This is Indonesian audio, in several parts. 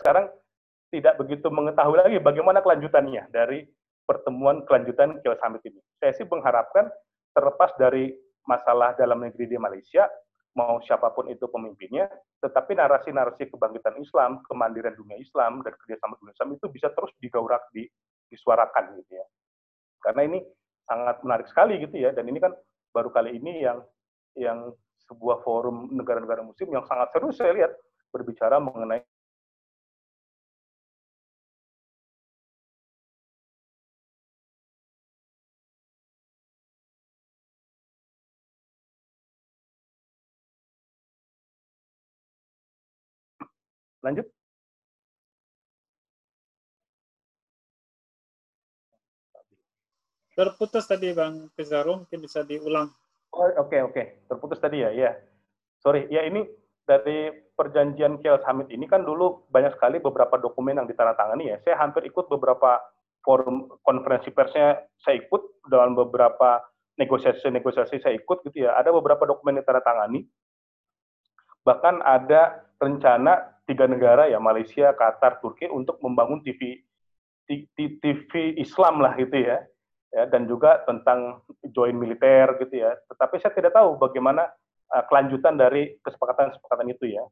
sekarang tidak begitu mengetahui lagi bagaimana kelanjutannya dari pertemuan kelanjutan Kiel Summit ini. Saya sih mengharapkan terlepas dari masalah dalam negeri di Malaysia, mau siapa pun itu pemimpinnya, tetapi narasi-narasi kebangkitan Islam, kemandirian dunia Islam, dan kerjasama dunia Islam itu bisa terus digaurak, di, disuarakan gitu ya. Karena ini sangat menarik sekali gitu ya, dan ini kan baru kali ini yang yang sebuah forum negara-negara muslim yang sangat serius saya lihat berbicara mengenai Lanjut. Terputus tadi Bang Pizarro, mungkin bisa diulang. Oh, oke, okay, oke. Okay. Terputus tadi ya, ya. Sorry, ya ini dari perjanjian Kiel Summit ini kan dulu banyak sekali beberapa dokumen yang ditandatangani ya. Saya hampir ikut beberapa forum konferensi persnya, saya ikut dalam beberapa negosiasi-negosiasi saya ikut gitu ya. Ada beberapa dokumen yang ditandatangani. Bahkan ada rencana tiga negara ya Malaysia, Qatar, Turki untuk membangun TV TV Islam lah gitu ya. ya dan juga tentang join militer gitu ya. Tetapi saya tidak tahu bagaimana uh, kelanjutan dari kesepakatan-kesepakatan itu ya.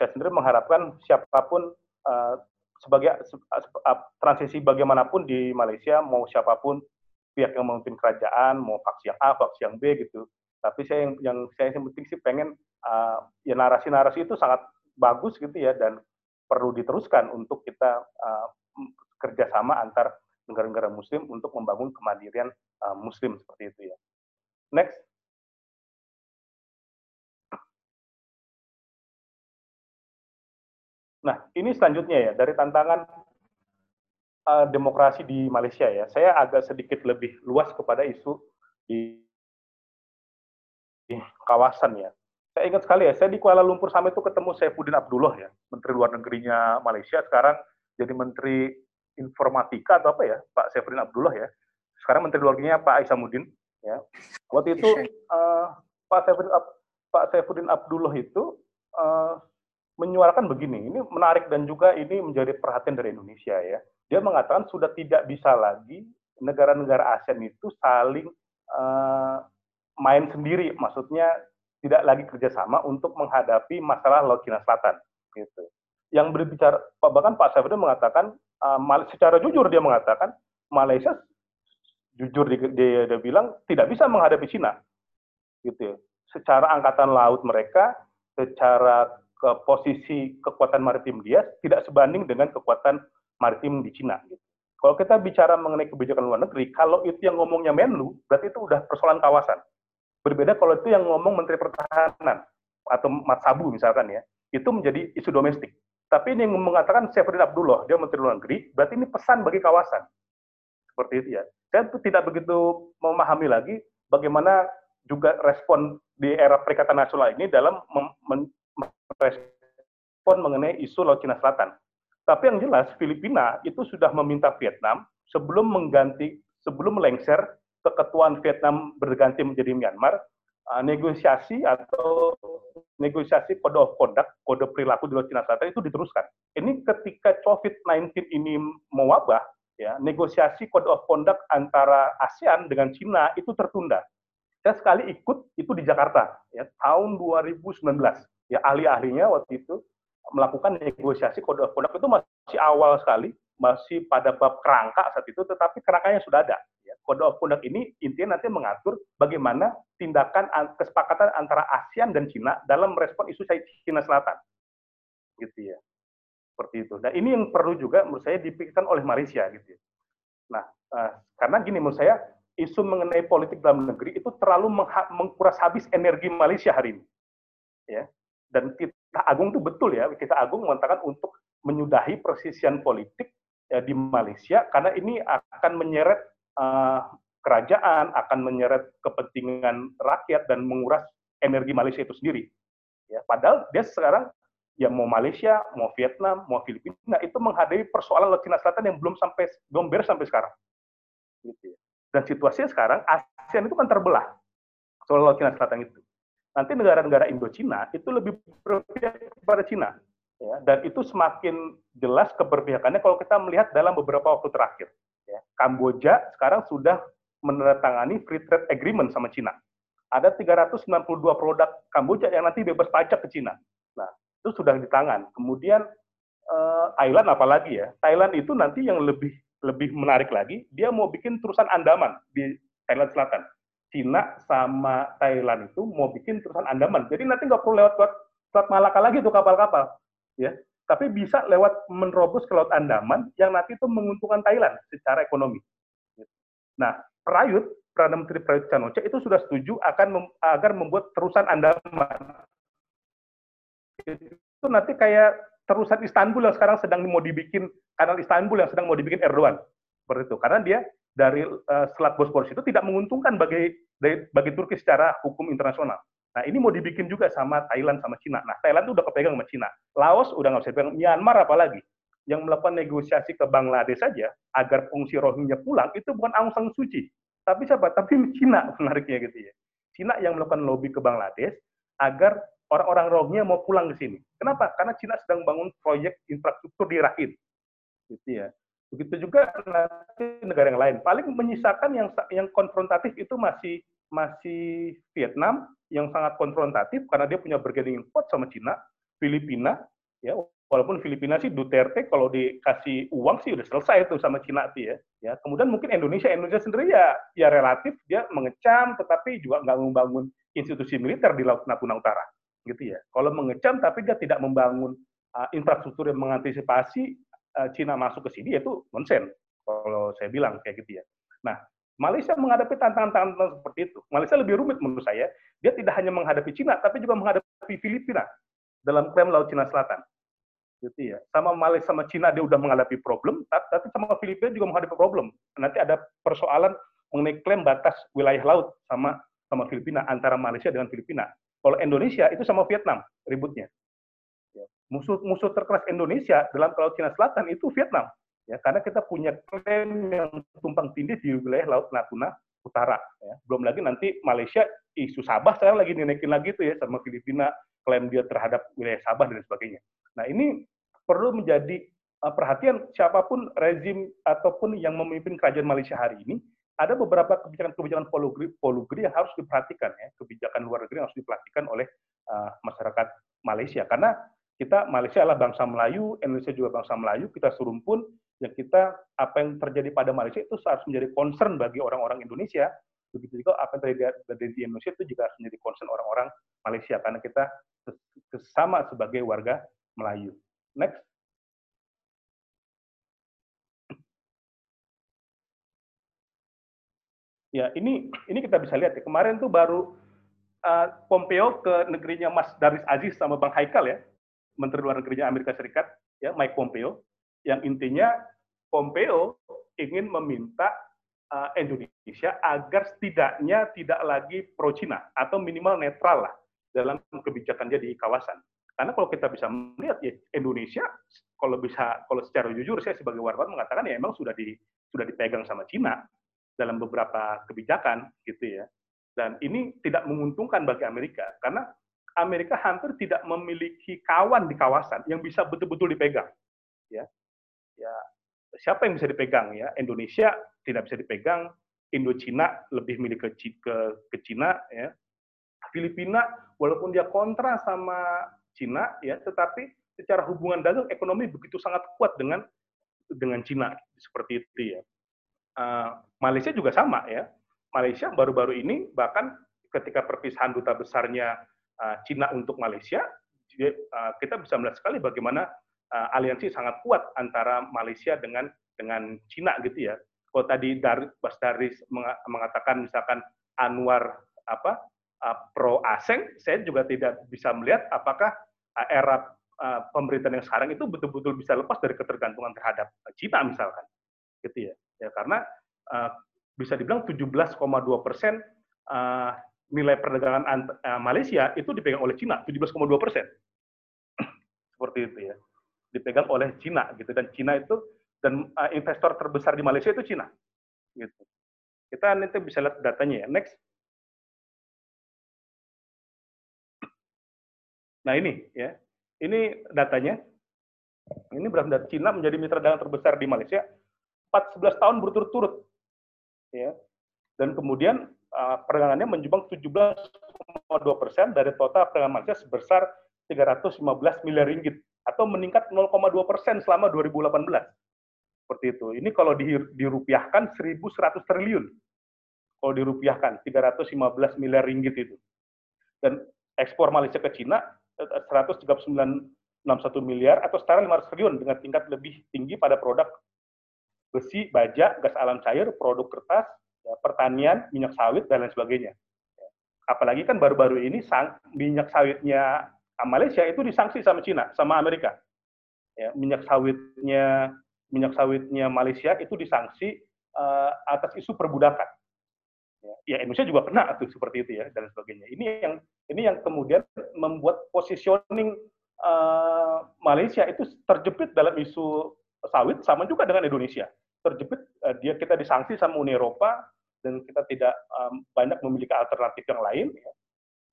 Saya sendiri mengharapkan siapa pun uh, sebagai uh, transisi bagaimanapun di Malaysia mau siapa pun pihak yang memimpin kerajaan mau faksi yang A, faksi yang B gitu. Tapi saya yang, yang saya yang penting sih pengen uh, ya narasi-narasi itu sangat bagus gitu ya dan perlu diteruskan untuk kita uh, kerjasama antar negara-negara Muslim untuk membangun kemandirian uh, Muslim seperti itu ya. Next. Nah, ini selanjutnya ya dari tantangan uh, demokrasi di Malaysia ya. Saya agak sedikit lebih luas kepada isu di, di kawasan ya saya ingat sekali ya, saya di Kuala Lumpur sama itu ketemu Saifuddin Abdullah ya, Menteri Luar Negerinya Malaysia, sekarang jadi Menteri Informatika atau apa ya, Pak Saifuddin Abdullah ya. Sekarang Menteri Luar Negerinya Pak Aisamuddin ya. Waktu itu uh, Pak Saifuddin Pak Saifuddin Abdullah itu uh, menyuarakan begini, ini menarik dan juga ini menjadi perhatian dari Indonesia ya. Dia mengatakan sudah tidak bisa lagi negara-negara ASEAN itu saling uh, main sendiri, maksudnya tidak lagi kerjasama untuk menghadapi masalah Laut Cina Selatan. Gitu. Yang berbicara, bahkan Pak Saifuddin mengatakan, uh, secara jujur dia mengatakan, Malaysia jujur dia, dia, dia bilang tidak bisa menghadapi Cina. Gitu. Secara angkatan laut mereka, secara ke posisi kekuatan maritim dia tidak sebanding dengan kekuatan maritim di Cina. Gitu. Kalau kita bicara mengenai kebijakan luar negeri, kalau itu yang ngomongnya Menlu, berarti itu udah persoalan kawasan. Berbeda kalau itu yang ngomong Menteri Pertahanan atau Mat Sabu misalkan ya, itu menjadi isu domestik. Tapi ini yang mengatakan Syafruddin Abdullah, dia Menteri Luar Negeri, berarti ini pesan bagi kawasan. Seperti itu ya. Saya tidak begitu memahami lagi bagaimana juga respon di era Perikatan Nasional ini dalam merespon mengenai isu Laut Cina Selatan. Tapi yang jelas Filipina itu sudah meminta Vietnam sebelum mengganti sebelum melengsar keketuaan Vietnam berganti menjadi Myanmar, uh, negosiasi atau negosiasi kode of conduct, kode perilaku di Laut Cina Selatan itu diteruskan. Ini ketika COVID-19 ini mewabah, ya, negosiasi kode of conduct antara ASEAN dengan Cina itu tertunda. Saya sekali ikut itu di Jakarta, ya, tahun 2019. Ya, ahli-ahlinya waktu itu melakukan negosiasi kode of conduct itu masih awal sekali, masih pada bab kerangka saat itu, tetapi kerangkanya sudah ada. Code of Conduct ini intinya nanti mengatur bagaimana tindakan kesepakatan antara ASEAN dan Cina dalam merespon isu Cina Selatan. Gitu ya. Seperti itu. Nah, ini yang perlu juga menurut saya dipikirkan oleh Malaysia gitu ya. Nah, uh, karena gini menurut saya isu mengenai politik dalam negeri itu terlalu mengkuras habis energi Malaysia hari ini. Ya. Dan kita Agung itu betul ya, kita Agung mengatakan untuk menyudahi persisian politik ya, di Malaysia karena ini akan menyeret uh, kerajaan akan menyeret kepentingan rakyat dan menguras energi Malaysia itu sendiri. Ya, padahal dia sekarang ya mau Malaysia, mau Vietnam, mau Filipina itu menghadapi persoalan Laut Cina Selatan yang belum sampai belum beres sampai sekarang. Gitu ya. Dan situasinya sekarang ASEAN itu kan terbelah soal Laut Cina Selatan itu. Nanti negara-negara Indo-Cina itu lebih berpihak kepada Cina. Ya, dan itu semakin jelas keberpihakannya kalau kita melihat dalam beberapa waktu terakhir. Ya, Kamboja sekarang sudah menandatangani free trade agreement sama Cina. Ada 392 produk Kamboja yang nanti bebas pajak ke Cina. Nah, itu sudah di tangan. Kemudian eh, Thailand apalagi ya. Thailand itu nanti yang lebih lebih menarik lagi, dia mau bikin terusan Andaman di Thailand Selatan. Cina sama Thailand itu mau bikin terusan Andaman. Jadi nanti nggak perlu lewat, lewat Selat Malaka lagi tuh kapal-kapal, ya. Tapi bisa lewat menerobos ke Laut Andaman yang nanti itu menguntungkan Thailand secara ekonomi. Nah, Prayut, Perdana Menteri Prayut Chan itu sudah setuju akan mem, agar membuat terusan Andaman. Itu nanti kayak terusan Istanbul yang sekarang sedang mau dibikin kanal Istanbul yang sedang mau dibikin Erdogan seperti itu karena dia dari uh, Selat Bosporus itu tidak menguntungkan bagi bagi Turki secara hukum internasional. Nah ini mau dibikin juga sama Thailand sama Cina. Nah Thailand itu udah kepegang sama Cina. Laos udah nggak bisa dipegang. Myanmar apalagi yang melakukan negosiasi ke Bangladesh saja agar fungsi Rohingya pulang itu bukan Aung San Suu Kyi, tapi siapa? Tapi Cina menariknya gitu ya. Cina yang melakukan lobby ke Bangladesh agar orang-orang Rohingya mau pulang ke sini. Kenapa? Karena Cina sedang bangun proyek infrastruktur di Rakhine. Gitu ya. Begitu juga nanti negara yang lain. Paling menyisakan yang yang konfrontatif itu masih masih Vietnam yang sangat konfrontatif karena dia punya bargaining import sama Cina, Filipina, ya walaupun Filipina sih Duterte kalau dikasih uang sih udah selesai itu sama Cina tuh ya. Ya, kemudian mungkin Indonesia Indonesia sendiri ya ya relatif dia mengecam tetapi juga nggak membangun institusi militer di Laut Natuna Utara gitu ya. Kalau mengecam tapi dia tidak membangun uh, infrastruktur yang mengantisipasi uh, Cina masuk ke sini itu nonsen kalau saya bilang kayak gitu ya. Nah, Malaysia menghadapi tantangan-tantangan seperti itu. Malaysia lebih rumit menurut saya. Dia tidak hanya menghadapi Cina, tapi juga menghadapi Filipina dalam klaim Laut Cina Selatan. Gitu ya. Sama Malaysia sama Cina dia udah menghadapi problem, tapi sama Filipina juga menghadapi problem. Nanti ada persoalan mengenai klaim batas wilayah laut sama sama Filipina antara Malaysia dengan Filipina. Kalau Indonesia itu sama Vietnam ributnya musuh musuh terkeras Indonesia dalam Laut Cina Selatan itu Vietnam ya karena kita punya klaim yang tumpang tindih di wilayah Laut Natuna Utara ya. belum lagi nanti Malaysia isu Sabah sekarang lagi dinaikin lagi tuh ya sama Filipina klaim dia terhadap wilayah Sabah dan sebagainya. Nah ini perlu menjadi uh, perhatian siapa pun rezim ataupun yang memimpin kerajaan Malaysia hari ini ada beberapa kebijakan-kebijakan polugri yang harus diperhatikan ya. Kebijakan luar negeri yang harus diperhatikan oleh uh, masyarakat Malaysia. Karena kita Malaysia adalah bangsa Melayu, Indonesia juga bangsa Melayu, kita serumpun, ya kita apa yang terjadi pada Malaysia itu harus menjadi concern bagi orang-orang Indonesia, begitu juga apa yang terjadi di Indonesia itu juga harus menjadi concern orang-orang Malaysia, karena kita sama sebagai warga Melayu. Next. Ya, ini ini kita bisa lihat ya. Kemarin tuh baru uh, Pompeo ke negerinya Mas Daris Aziz sama Bang Haikal ya Menteri Luar Negerinya Amerika Serikat, ya Mike Pompeo, yang intinya Pompeo ingin meminta uh, Indonesia agar setidaknya tidak lagi pro Cina atau minimal netral lah dalam kebijakan di kawasan. Karena kalau kita bisa melihat ya Indonesia kalau bisa kalau secara jujur saya sebagai wartawan mengatakan ya memang sudah di sudah dipegang sama Cina dalam beberapa kebijakan gitu ya. Dan ini tidak menguntungkan bagi Amerika karena Amerika hampir tidak memiliki kawan di kawasan yang bisa betul-betul dipegang. Ya, ya siapa yang bisa dipegang ya? Indonesia tidak bisa dipegang, Indochina lebih milik ke, ke, ke Cina ya. Filipina walaupun dia kontra sama Cina ya, tetapi secara hubungan dagang ekonomi begitu sangat kuat dengan dengan Cina seperti itu ya. Uh, Malaysia juga sama ya. Malaysia baru-baru ini bahkan ketika perpisahan duta besarnya Uh, Cina untuk Malaysia, uh, kita bisa melihat sekali bagaimana uh, aliansi sangat kuat antara Malaysia dengan dengan Cina gitu ya. Kalau tadi Dar, Bas Daris mengatakan misalkan Anwar apa pro asing, saya juga tidak bisa melihat apakah era pemerintahan yang sekarang itu betul-betul bisa lepas dari ketergantungan terhadap Cina misalkan, gitu ya. Ya karena bisa dibilang 17,2 persen nilai perdagangan uh, Malaysia itu dipegang oleh Cina 17,2 persen seperti itu ya dipegang oleh Cina gitu dan Cina itu dan uh, investor terbesar di Malaysia itu Cina gitu kita nanti bisa lihat datanya ya next nah ini ya Ini datanya. Ini berarti Cina menjadi mitra dagang terbesar di Malaysia 14 tahun berturut-turut. Ya. Dan kemudian uh, perdagangannya menjumbang 17,2 persen dari total perdagangan Malaysia sebesar 315 miliar ringgit atau meningkat 0,2 persen selama 2018. Seperti itu. Ini kalau dirupiahkan 1.100 triliun. Kalau dirupiahkan 315 miliar ringgit itu. Dan ekspor Malaysia ke Cina 139,61 miliar atau setara 500 triliun dengan tingkat lebih tinggi pada produk besi, baja, gas alam cair, produk kertas, ya, pertanian, minyak sawit, dan lain sebagainya. Apalagi kan baru-baru ini sang, minyak sawitnya Malaysia itu disanksi sama Cina, sama Amerika. Ya, minyak sawitnya minyak sawitnya Malaysia itu disanksi uh, atas isu perbudakan. Ya, ya Indonesia juga kena tuh seperti itu ya dan sebagainya. Ini yang ini yang kemudian membuat positioning uh, Malaysia itu terjepit dalam isu sawit sama juga dengan Indonesia. Terjepit uh, dia kita disanksi sama Uni Eropa dan kita tidak um, banyak memiliki alternatif yang lain. Ya.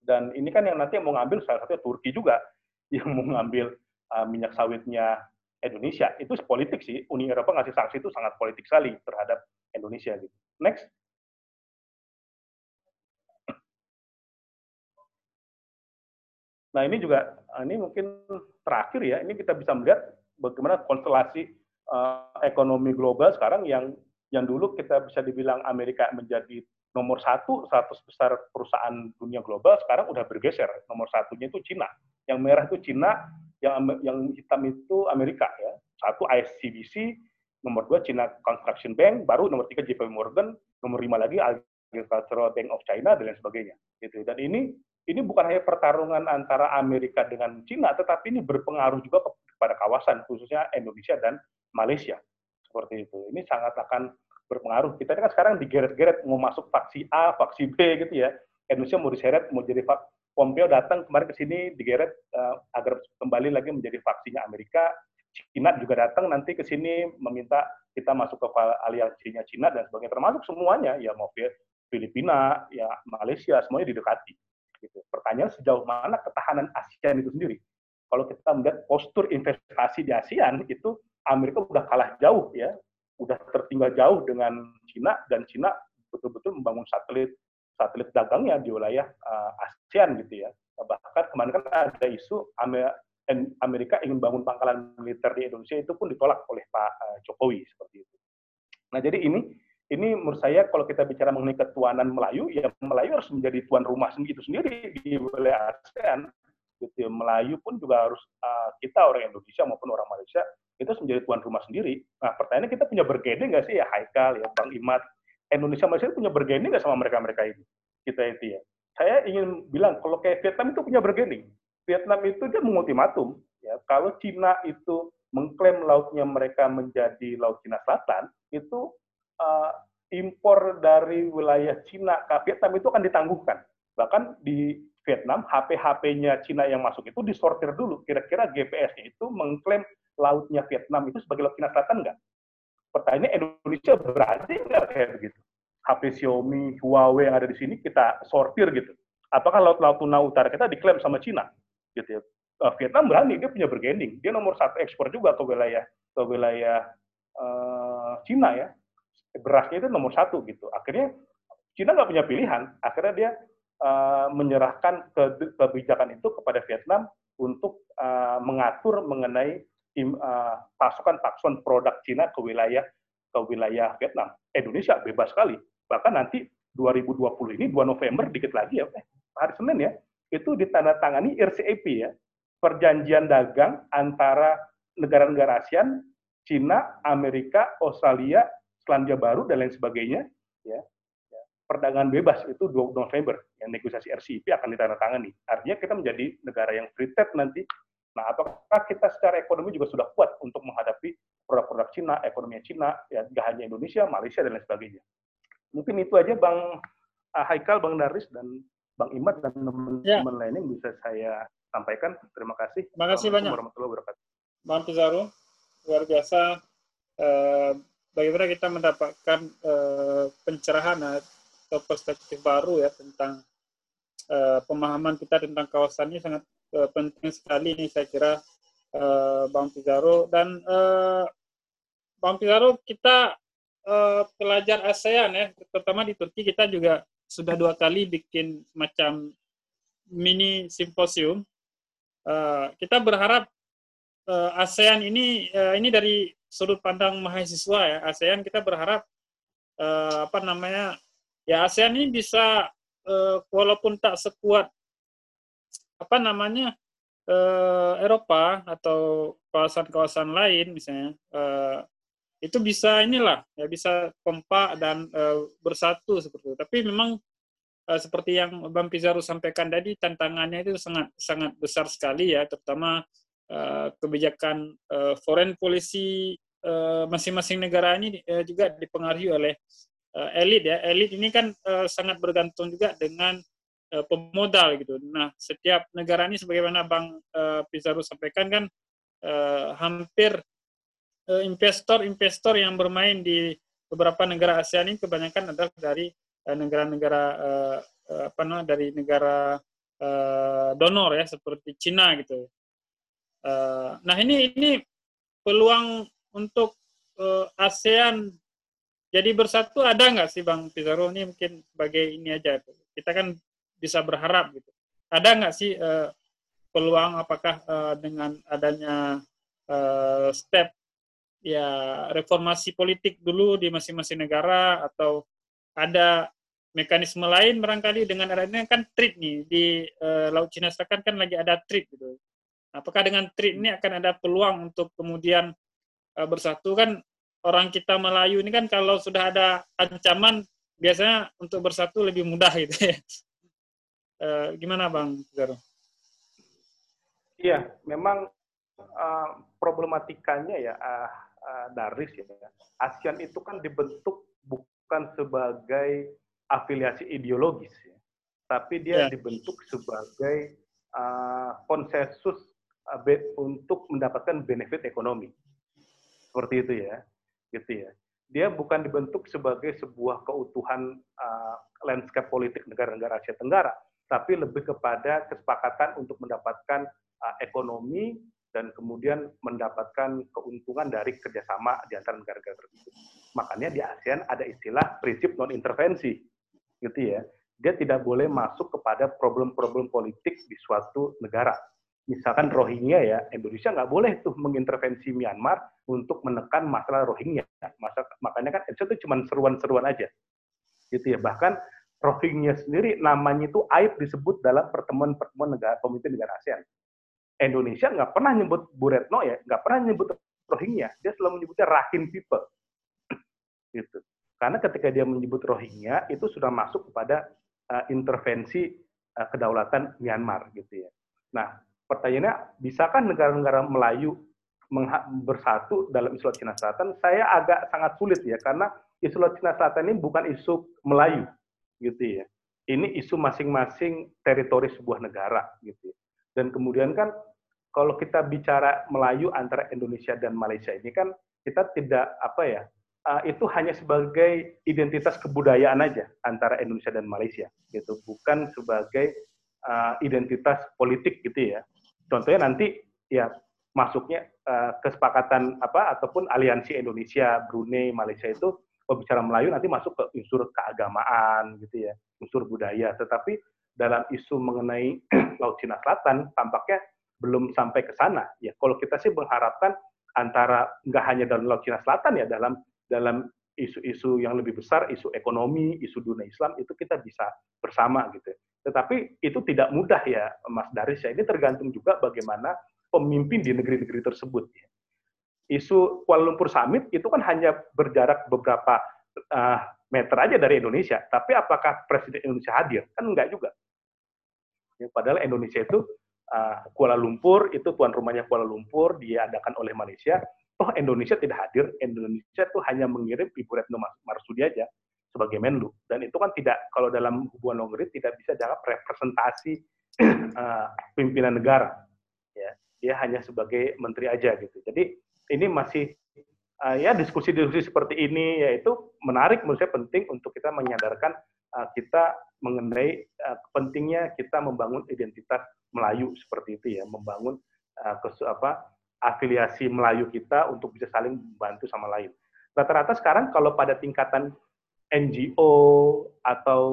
Dan ini kan yang nanti mau ngambil salah satunya Turki juga yang mau ngambil uh, minyak sawitnya Indonesia. Itu politik sih. Uni Eropa ngasih sanksi itu sangat politik sekali terhadap Indonesia gitu. Next. Nah ini juga ini mungkin terakhir ya. Ini kita bisa melihat bagaimana konstelasi uh, ekonomi global sekarang yang yang dulu kita bisa dibilang Amerika menjadi nomor satu 100 besar perusahaan dunia global sekarang udah bergeser. Nomor satunya itu Cina. Yang merah itu Cina, yang yang hitam itu Amerika ya. Satu ICBC, nomor dua China Construction Bank, baru nomor tiga JP Morgan, nomor lima lagi Agricultural Bank of China dan lain sebagainya. Gitu. Dan ini ini bukan hanya pertarungan antara Amerika dengan Cina, tetapi ini berpengaruh juga kepada kawasan, khususnya Indonesia dan Malaysia. Seperti itu. Ini sangat akan berpengaruh. Kita kan sekarang digeret-geret mau masuk faksi A, faksi B gitu ya. Indonesia mau diseret, mau jadi fak Pompeo datang kemarin ke sini digeret uh, agar kembali lagi menjadi faksinya Amerika. Cina juga datang nanti ke sini meminta kita masuk ke aliansinya Cina dan sebagainya. Termasuk semuanya, ya mau Filipina, ya Malaysia, semuanya didekati. Gitu. Pertanyaan sejauh mana ketahanan ASEAN itu sendiri? Kalau kita melihat postur investasi di ASEAN itu Amerika udah kalah jauh ya, udah tertinggal jauh dengan Cina dan Cina betul-betul membangun satelit satelit dagangnya di wilayah uh, ASEAN gitu ya. Bahkan kemarin kan ada isu Amerika ingin bangun pangkalan militer di Indonesia itu pun ditolak oleh Pak uh, Jokowi seperti itu. Nah jadi ini ini menurut saya kalau kita bicara mengenai ketuanan Melayu, ya Melayu harus menjadi tuan rumah itu sendiri di wilayah ASEAN. Gitu. Melayu pun juga harus uh, kita orang Indonesia maupun orang Malaysia itu menjadi tuan rumah sendiri. Nah pertanyaannya kita punya bergede nggak sih ya Haikal, ya Bang Imat, Indonesia Malaysia punya bergening nggak sama mereka-mereka ini? Kita itu ya. Saya ingin bilang kalau kayak Vietnam itu punya bergening. Vietnam itu dia mengultimatum ya kalau Cina itu mengklaim lautnya mereka menjadi laut Cina Selatan itu uh, impor dari wilayah Cina ke Vietnam itu akan ditangguhkan. Bahkan di Vietnam, HP-HP-nya Cina yang masuk itu disortir dulu. Kira-kira GPS-nya itu mengklaim lautnya Vietnam itu sebagai laut Cina Selatan nggak? Pertanyaannya Indonesia berarti nggak kayak begitu? HP Xiaomi, Huawei yang ada di sini kita sortir gitu. Apakah laut-laut tuna utara kita diklaim sama Cina? Gitu ya. Uh, Vietnam berani, dia punya bergening. Dia nomor satu ekspor juga ke wilayah ke wilayah uh, Cina ya berasnya itu nomor satu gitu. Akhirnya Cina nggak punya pilihan. Akhirnya dia uh, menyerahkan ke, kebijakan itu kepada Vietnam untuk uh, mengatur mengenai pasukan-pasukan uh, produk Cina ke wilayah ke wilayah Vietnam. Indonesia bebas sekali. Bahkan nanti 2020 ini 2 November dikit lagi ya, eh, hari Senin ya, itu ditandatangani RCEP ya, perjanjian dagang antara negara-negara ASEAN, Cina, Amerika, Australia, Selandia Baru dan lain sebagainya, ya, ya perdagangan bebas itu 2 November yang negosiasi RCEP akan ditandatangani. Artinya kita menjadi negara yang free trade nanti. Nah, apakah kita secara ekonomi juga sudah kuat untuk menghadapi produk-produk Cina, ekonomi Cina, ya nggak hanya Indonesia, Malaysia dan lain sebagainya. Mungkin itu aja Bang ah, Haikal, Bang Daris dan Bang Imat dan teman-teman ya. lainnya yang bisa saya sampaikan. Terima kasih. Terima kasih banyak. Warahmatullahi wabarakatuh. Bang Pizarro, luar biasa. Eh, bagaimana kita mendapatkan uh, pencerahan atau perspektif baru ya tentang uh, pemahaman kita tentang kawasan ini sangat uh, penting sekali ini saya kira uh, Bang Pizarro dan uh, Bang Pizarro kita uh, pelajar ASEAN ya, terutama di Turki kita juga sudah dua kali bikin macam mini simposium. Uh, kita berharap uh, ASEAN ini uh, ini dari sudut pandang mahasiswa ya ASEAN kita berharap uh, apa namanya ya ASEAN ini bisa uh, walaupun tak sekuat apa namanya uh, Eropa atau kawasan-kawasan lain misalnya uh, itu bisa inilah ya bisa kompak dan uh, bersatu seperti itu. Tapi memang uh, seperti yang Bang Pizarro sampaikan tadi tantangannya itu sangat sangat besar sekali ya, terutama uh, kebijakan foreign policy masing-masing negara ini juga dipengaruhi oleh uh, elit ya. Elit ini kan uh, sangat bergantung juga dengan uh, pemodal gitu. Nah, setiap negara ini sebagaimana Bang uh, Pizarro sampaikan kan uh, hampir investor-investor yang bermain di beberapa negara ASEAN ini kebanyakan adalah dari negara-negara uh, apa namanya dari negara uh, donor ya seperti Cina gitu. Uh, nah ini ini peluang untuk uh, ASEAN jadi bersatu ada nggak sih Bang Pizarro ini mungkin sebagai ini aja kita kan bisa berharap gitu. Ada nggak sih uh, peluang apakah uh, dengan adanya uh, step ya reformasi politik dulu di masing-masing negara atau ada mekanisme lain barangkali dengan adanya kan trade nih di uh, Laut Cina Selatan kan lagi ada trade gitu. Apakah dengan trade ini akan ada peluang untuk kemudian uh, bersatu kan orang kita Melayu ini kan kalau sudah ada ancaman biasanya untuk bersatu lebih mudah gitu ya. Uh, gimana Bang Zaro? Iya, memang uh, problematikanya ya uh, uh, Daris ya, ASEAN itu kan dibentuk bukan sebagai afiliasi ideologis, ya, tapi dia yeah. dibentuk sebagai uh, konsensus uh, untuk mendapatkan benefit ekonomi, seperti itu ya, gitu ya. Dia bukan dibentuk sebagai sebuah keutuhan uh, landscape politik negara-negara Asia Tenggara, tapi lebih kepada kesepakatan untuk mendapatkan uh, ekonomi dan kemudian mendapatkan keuntungan dari kerjasama di antara negara-negara tersebut. Makanya di ASEAN ada istilah prinsip non-intervensi, gitu ya. Dia tidak boleh masuk kepada problem-problem politik di suatu negara. Misalkan Rohingya ya, Indonesia nggak boleh tuh mengintervensi Myanmar untuk menekan masalah Rohingya. Masa, makanya kan itu cuma seruan-seruan aja, gitu ya. Bahkan Rohingya sendiri namanya itu aib disebut dalam pertemuan-pertemuan negara pemimpin negara ASEAN Indonesia nggak pernah nyebut Bu Retno ya, nggak pernah nyebut Rohingya, dia selalu menyebutnya Rahim people. gitu. Karena ketika dia menyebut Rohingya itu sudah masuk kepada uh, intervensi uh, kedaulatan Myanmar gitu ya. Nah, pertanyaannya bisakah negara-negara Melayu bersatu dalam isu Cina Selatan? Saya agak sangat sulit ya karena isu Cina Selatan ini bukan isu Melayu gitu ya. Ini isu masing-masing teritori sebuah negara gitu. Ya. Dan kemudian kan kalau kita bicara Melayu antara Indonesia dan Malaysia ini kan kita tidak apa ya uh, itu hanya sebagai identitas kebudayaan aja antara Indonesia dan Malaysia gitu bukan sebagai uh, identitas politik gitu ya contohnya nanti ya masuknya uh, kesepakatan apa ataupun aliansi Indonesia Brunei Malaysia itu pembicara Melayu nanti masuk ke unsur keagamaan gitu ya unsur budaya tetapi dalam isu mengenai Laut Cina Selatan tampaknya belum sampai ke sana. Ya, kalau kita sih mengharapkan antara nggak hanya dalam Laut Cina Selatan ya, dalam dalam isu-isu yang lebih besar, isu ekonomi, isu dunia Islam itu kita bisa bersama gitu. Tetapi itu tidak mudah ya, Mas Daris ya. Ini tergantung juga bagaimana pemimpin di negeri-negeri tersebut. Ya. Isu Kuala Lumpur Summit itu kan hanya berjarak beberapa uh, meter aja dari Indonesia. Tapi apakah Presiden Indonesia hadir? Kan enggak juga. Ya, padahal Indonesia itu uh, Kuala Lumpur itu tuan rumahnya Kuala Lumpur diadakan oleh Malaysia. Toh Indonesia tidak hadir, Indonesia itu hanya mengirim Ibu Retno Marsudi aja sebagai Menlu. Dan itu kan tidak kalau dalam hubungan negeri tidak bisa dianggap representasi uh, pimpinan negara. Ya, dia hanya sebagai menteri aja gitu. Jadi ini masih uh, ya diskusi-diskusi seperti ini yaitu menarik menurut saya penting untuk kita menyadarkan uh, kita mengenai uh, pentingnya kita membangun identitas Melayu seperti itu ya, membangun uh, apa afiliasi Melayu kita untuk bisa saling membantu sama lain. Rata-rata sekarang kalau pada tingkatan NGO atau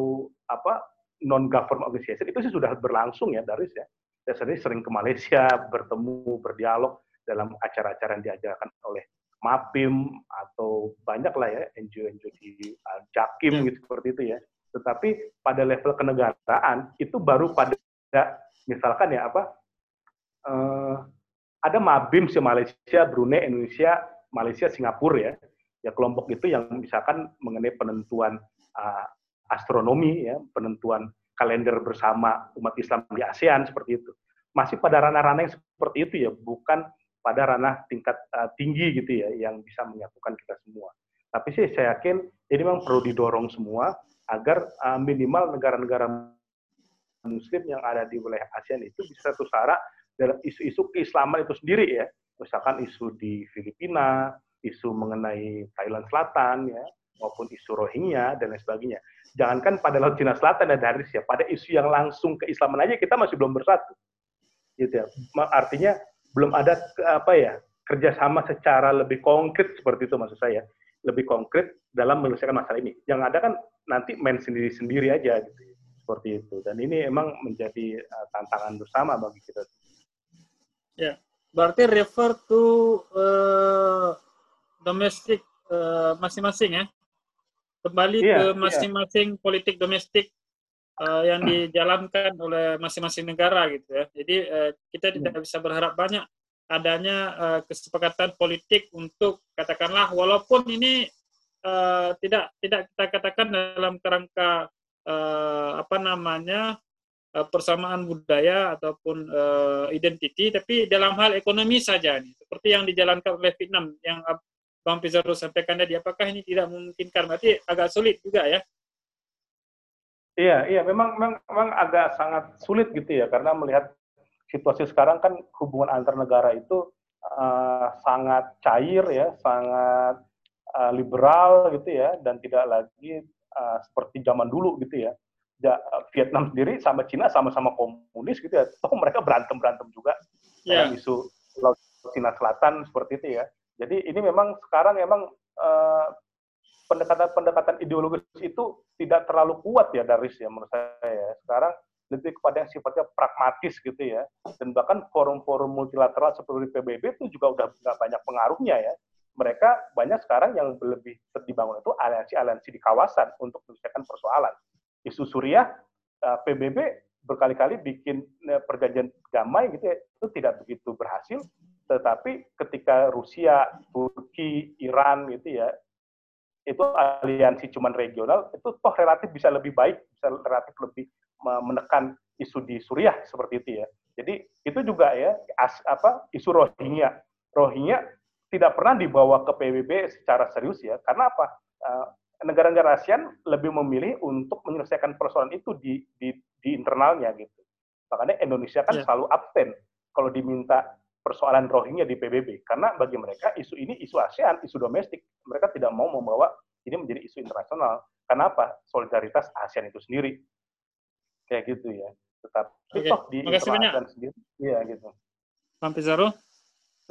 apa non government organization itu sih sudah berlangsung ya dari ya. Saya sendiri sering ke Malaysia bertemu berdialog dalam acara-acara yang diajarkan oleh MAPIM atau banyak lah ya NGO-NGO di uh, Jakim gitu seperti itu ya. Tetapi pada level kenegaraan itu baru pada misalkan ya apa uh, ada MABIM si Malaysia, Brunei, Indonesia, Malaysia, Singapura ya ya kelompok itu yang misalkan mengenai penentuan uh, astronomi ya penentuan kalender bersama umat Islam di ASEAN seperti itu. Masih pada ranah-ranah yang seperti itu ya bukan pada ranah tingkat uh, tinggi gitu ya yang bisa menyatukan kita semua. Tapi sih saya yakin ini memang perlu didorong semua agar uh, minimal negara-negara Muslim yang ada di wilayah ASEAN itu bisa satu dalam isu-isu keislaman itu sendiri ya. Misalkan isu di Filipina isu mengenai Thailand Selatan ya maupun isu Rohingya dan lain sebagainya. Jangankan pada Laut Cina Selatan dan Haris ya, pada isu yang langsung keislaman aja kita masih belum bersatu. Gitu ya. Artinya belum ada apa ya kerjasama secara lebih konkret seperti itu maksud saya, lebih konkret dalam menyelesaikan masalah ini. Yang ada kan nanti main sendiri-sendiri aja gitu, seperti itu. Dan ini emang menjadi uh, tantangan bersama bagi kita. Ya, berarti refer to uh, domestik uh, masing-masing ya kembali yeah, ke iya. masing-masing yeah. politik domestik uh, yang dijalankan oleh masing-masing negara gitu ya jadi uh, kita tidak yeah. bisa berharap banyak adanya uh, kesepakatan politik untuk katakanlah walaupun ini uh, tidak tidak kita katakan dalam kerangka uh, apa namanya persamaan budaya ataupun uh, identiti, tapi dalam hal ekonomi saja nih, seperti yang dijalankan oleh Vietnam yang Bang Pizarro sampaikan tadi, apakah ini tidak memungkinkan? Berarti agak sulit juga ya? Iya, iya, memang, memang, memang agak sangat sulit gitu ya, karena melihat situasi sekarang kan hubungan antar negara itu uh, sangat cair ya, sangat uh, liberal gitu ya, dan tidak lagi uh, seperti zaman dulu gitu ya. ja, Vietnam sendiri sama Cina sama-sama komunis gitu ya, toh mereka berantem berantem juga yeah. dalam isu Laut Cina Selatan seperti itu ya. Jadi ini memang sekarang memang pendekatan-pendekatan uh, ideologis itu tidak terlalu kuat ya dari ya menurut saya. Sekarang lebih kepada yang sifatnya pragmatis gitu ya. Dan bahkan forum-forum multilateral seperti PBB itu juga udah nggak banyak pengaruhnya ya. Mereka banyak sekarang yang lebih dibangun itu aliansi-aliansi di kawasan untuk menyelesaikan persoalan. Isu Suriah, uh, PBB berkali-kali bikin uh, perjanjian damai gitu ya, itu tidak begitu berhasil tetapi ketika Rusia, Turki, Iran gitu ya, itu aliansi cuman regional, itu toh relatif bisa lebih baik, bisa relatif lebih menekan isu di Suriah seperti itu ya. Jadi itu juga ya as, apa isu Rohingya. Rohingya tidak pernah dibawa ke PBB secara serius ya. Karena apa? Eh, negara-negara ASEAN lebih memilih untuk menyelesaikan persoalan itu di di, di internalnya gitu. Makanya Indonesia kan ya. selalu absen kalau diminta persoalan Rohingya di PBB karena bagi mereka isu ini isu ASEAN, isu domestik. Mereka tidak mau membawa ini menjadi isu internasional. Kenapa? Solidaritas ASEAN itu sendiri. Kayak gitu ya. Tetapi Oke. toh di ASEAN sendiri, iya gitu. Bang Pizarro,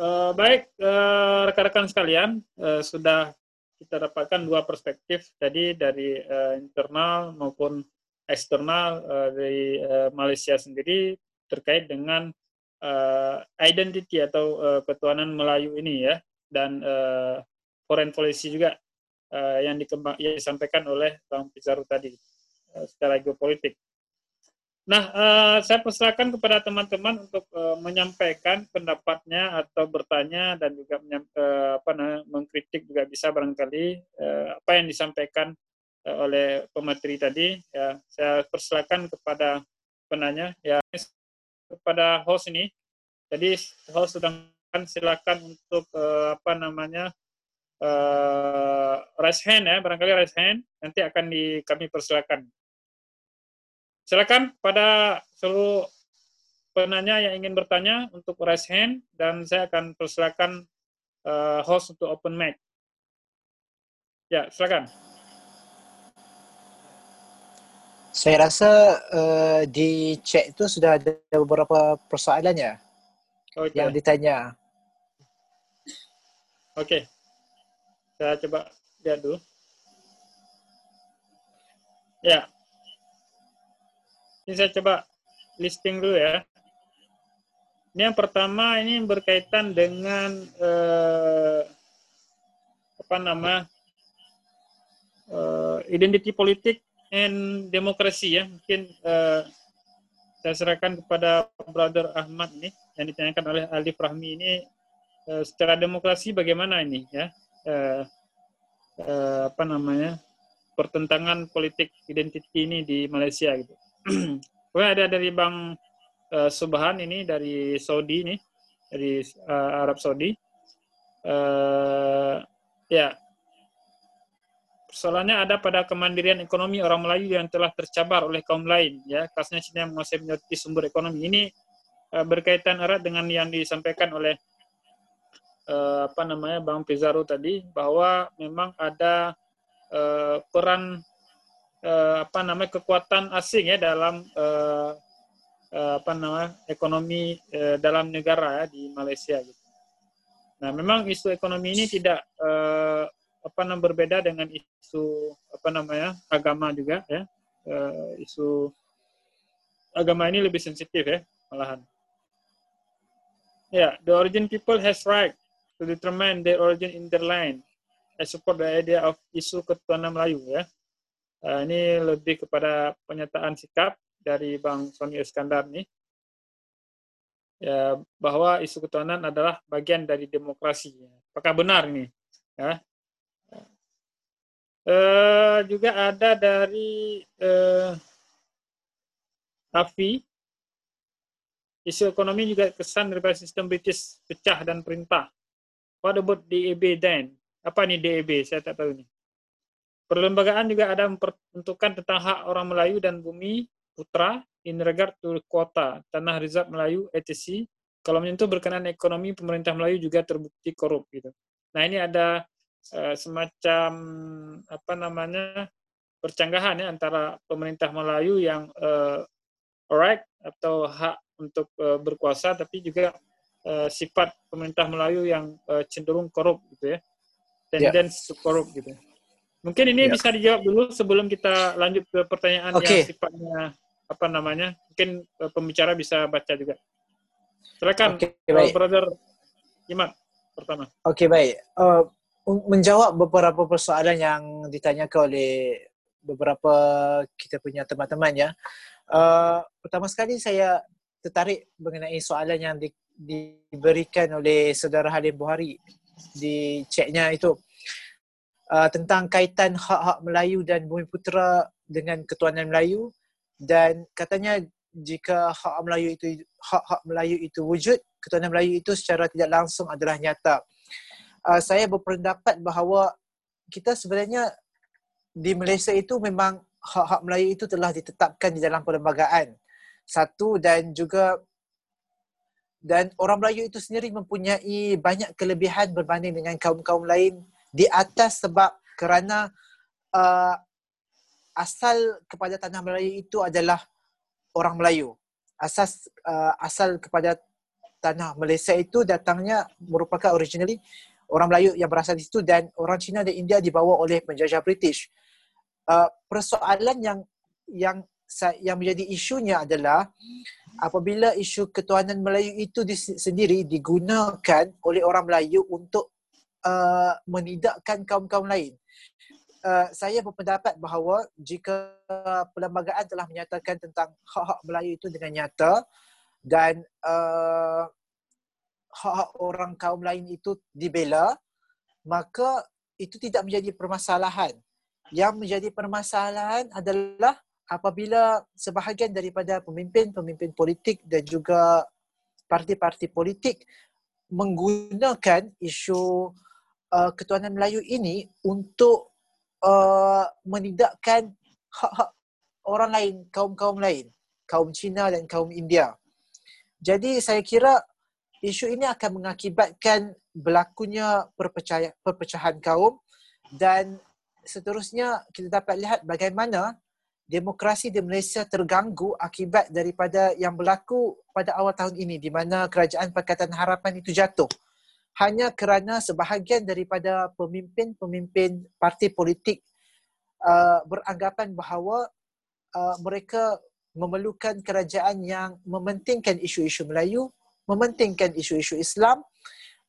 uh, baik uh, rekan-rekan sekalian, uh, sudah kita dapatkan dua perspektif tadi dari uh, internal maupun eksternal uh, dari uh, Malaysia sendiri terkait dengan uh, identity atau uh, ketuhanan Melayu ini ya dan uh, foreign policy juga uh, yang, dikembang, yang disampaikan oleh Bang Pizarro tadi uh, secara geopolitik. Nah, uh, saya persilakan kepada teman-teman untuk uh, menyampaikan pendapatnya atau bertanya dan juga uh, apa nah, mengkritik juga bisa barangkali uh, apa yang disampaikan uh, oleh pemateri tadi. Ya, saya persilakan kepada penanya. Ya, kepada host ini. Jadi host sedang silakan untuk uh, apa namanya uh, raise hand ya, barangkali raise hand nanti akan di kami persilakan. Silakan pada seluruh penanya yang ingin bertanya untuk raise hand dan saya akan persilakan uh, host untuk open mic. Ya, silakan. Saya rasa uh, di chat itu sudah ada beberapa persoalannya okay. yang ditanya. Okey. Saya coba lihat dulu. Ya. Ini saya coba listing dulu ya. Ini yang pertama ini berkaitan dengan uh, apa nama uh, identiti politik and demokrasi ya. Mungkin uh, saya serahkan kepada Brother Ahmad ini yang ditanyakan oleh Ali Rahmi ini uh, secara demokrasi bagaimana ini ya. Uh, uh, apa namanya? pertentangan politik identiti ini di Malaysia gitu. Kemudian ada dari Bang uh, Subhan ini dari Saudi ini dari uh, Arab Saudi. Uh, ya, persoalannya ada pada kemandirian ekonomi orang Melayu yang telah tercabar oleh kaum lain ya kasusnya Cina yang menguasai menjadi sumber ekonomi ini uh, berkaitan erat dengan yang disampaikan oleh uh, apa namanya Bang Pizarro tadi bahwa memang ada uh, peran uh, apa namanya kekuatan asing ya dalam uh, uh, apa namanya ekonomi uh, dalam negara ya di Malaysia gitu. Nah, memang isu ekonomi ini tidak uh, apa namanya berbeda dengan isu apa namanya agama juga ya. Uh, isu agama ini lebih sensitif ya malahan. Ya yeah, the origin people has right to determine their origin in their land. I support the idea of isu ketuhanan Melayu ya. Uh, ini lebih kepada pernyataan sikap dari Bang Sony Iskandar nih. Ya bahwa isu ketuhanan adalah bagian dari demokrasi. Apakah benar ini? Ya Uh, juga ada dari uh, Afi. Isu ekonomi juga kesan daripada sistem British pecah dan perintah. What about DAB then? Apa ni DAB? Saya tak tahu ni. Perlembagaan juga ada memperuntukkan tentang hak orang Melayu dan bumi putra in regard to kuota tanah reserve Melayu etc. Kalau menyentuh berkenaan ekonomi, pemerintah Melayu juga terbukti korup gitu. Nah ini ada semacam apa namanya percanggahan ya antara pemerintah Melayu yang uh, right atau hak untuk uh, berkuasa tapi juga uh, sifat pemerintah Melayu yang uh, cenderung korup gitu ya tendensi yeah. korup gitu mungkin ini yeah. bisa dijawab dulu sebelum kita lanjut ke pertanyaan okay. yang sifatnya apa namanya mungkin uh, pembicara bisa baca juga silakan okay, brother Iman pertama oke okay, baik uh, menjawab beberapa persoalan yang ditanyakan oleh beberapa kita punya teman-teman ya. Uh, pertama sekali saya tertarik mengenai soalan yang di, diberikan oleh saudara Halim Buhari di chatnya itu uh, tentang kaitan hak-hak Melayu dan Bumi Putera dengan ketuanan Melayu dan katanya jika hak Melayu itu hak-hak Melayu itu wujud, ketuanan Melayu itu secara tidak langsung adalah nyata uh, saya berpendapat bahawa kita sebenarnya di Malaysia itu memang hak-hak Melayu itu telah ditetapkan di dalam perlembagaan. Satu dan juga dan orang Melayu itu sendiri mempunyai banyak kelebihan berbanding dengan kaum-kaum lain di atas sebab kerana uh, asal kepada tanah Melayu itu adalah orang Melayu. Asas uh, asal kepada tanah Malaysia itu datangnya merupakan originally orang Melayu yang berasal di situ dan orang Cina dan India dibawa oleh penjajah British. Uh, persoalan yang yang yang menjadi isunya adalah apabila isu ketuhanan Melayu itu di, sendiri digunakan oleh orang Melayu untuk uh, menidakkan kaum-kaum lain. Uh, saya berpendapat bahawa jika perlembagaan telah menyatakan tentang hak-hak Melayu itu dengan nyata dan uh, hak-hak orang kaum lain itu dibela, maka itu tidak menjadi permasalahan. Yang menjadi permasalahan adalah apabila sebahagian daripada pemimpin-pemimpin politik dan juga parti-parti politik menggunakan isu uh, ketuanan Melayu ini untuk uh, menidakkan hak-hak orang lain, kaum-kaum lain, kaum Cina dan kaum India. Jadi saya kira isu ini akan mengakibatkan berlakunya perpecahan, kaum dan seterusnya kita dapat lihat bagaimana demokrasi di Malaysia terganggu akibat daripada yang berlaku pada awal tahun ini di mana kerajaan Pakatan Harapan itu jatuh. Hanya kerana sebahagian daripada pemimpin-pemimpin parti politik uh, beranggapan bahawa uh, mereka memerlukan kerajaan yang mementingkan isu-isu Melayu, mementingkan isu-isu Islam,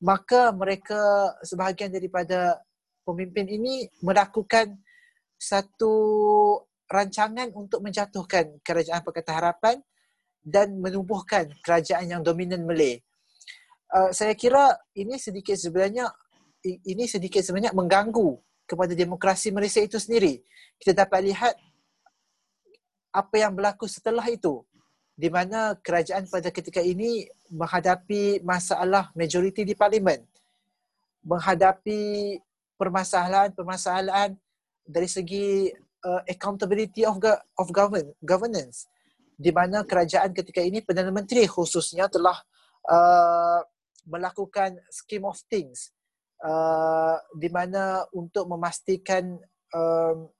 maka mereka sebahagian daripada pemimpin ini melakukan satu rancangan untuk menjatuhkan kerajaan Pakatan Harapan dan menubuhkan kerajaan yang dominan Malay. Uh, saya kira ini sedikit sebenarnya ini sedikit sebenarnya mengganggu kepada demokrasi Malaysia itu sendiri. Kita dapat lihat apa yang berlaku setelah itu di mana kerajaan pada ketika ini menghadapi masalah majoriti di parlimen. Menghadapi permasalahan-permasalahan dari segi uh, accountability of go- of govern governance. Di mana kerajaan ketika ini perdana menteri khususnya telah uh, melakukan scheme of things. Uh, di mana untuk memastikan um,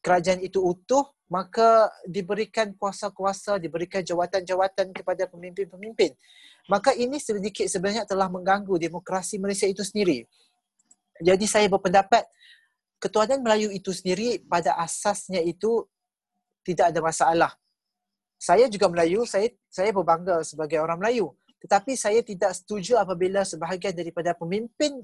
kerajaan itu utuh maka diberikan kuasa-kuasa diberikan jawatan-jawatan kepada pemimpin-pemimpin maka ini sedikit sebenarnya telah mengganggu demokrasi Malaysia itu sendiri jadi saya berpendapat ketuanan Melayu itu sendiri pada asasnya itu tidak ada masalah. Saya juga Melayu, saya saya berbangga sebagai orang Melayu. Tetapi saya tidak setuju apabila sebahagian daripada pemimpin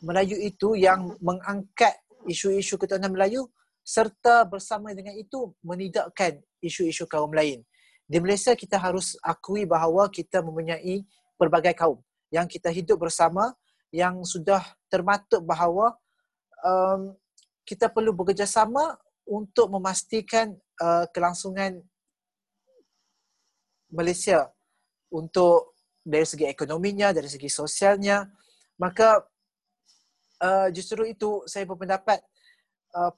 Melayu itu yang mengangkat isu-isu ketuanan Melayu serta bersama dengan itu menidakkan isu-isu kaum lain. Di Malaysia kita harus akui bahawa kita mempunyai pelbagai kaum yang kita hidup bersama yang sudah termaktub bahawa um, kita perlu bekerjasama untuk memastikan uh, kelangsungan Malaysia untuk dari segi ekonominya, dari segi sosialnya. Maka uh, justru itu saya berpendapat uh,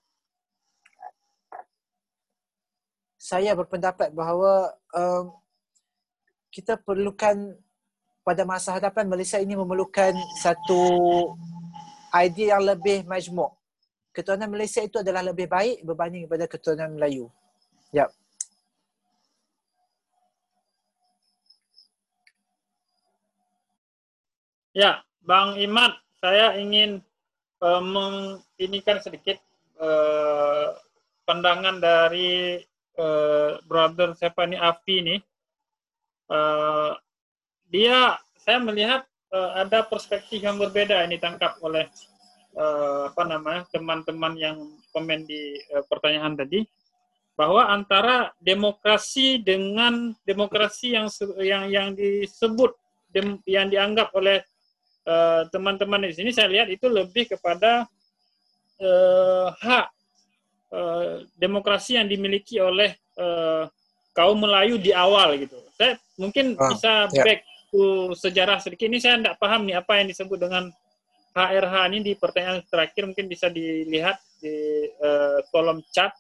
saya berpendapat bahawa um, kita perlukan pada masa hadapan Malaysia ini memerlukan satu idea yang lebih majmuk. Ketuanan Malaysia itu adalah lebih baik berbanding kepada ketuanan Melayu. Ya. Ya, Bang Imat, saya ingin uh, menginikan sedikit uh, pandangan dari uh, brother siapa nih Afi nih. Uh, dia saya melihat uh, ada perspektif yang berbeda ini tangkap oleh uh, apa namanya teman-teman yang komen di uh, pertanyaan tadi bahwa antara demokrasi dengan demokrasi yang yang yang disebut dem, yang dianggap oleh teman-teman uh, di sini saya lihat itu lebih kepada uh, hak uh, demokrasi yang dimiliki oleh uh, kaum Melayu di awal gitu. Saya mungkin ah, bisa ya. back buku sejarah sedikit ini saya tidak paham nih apa yang disebut dengan HRH ini di pertanyaan terakhir mungkin bisa dilihat di uh, kolom chat.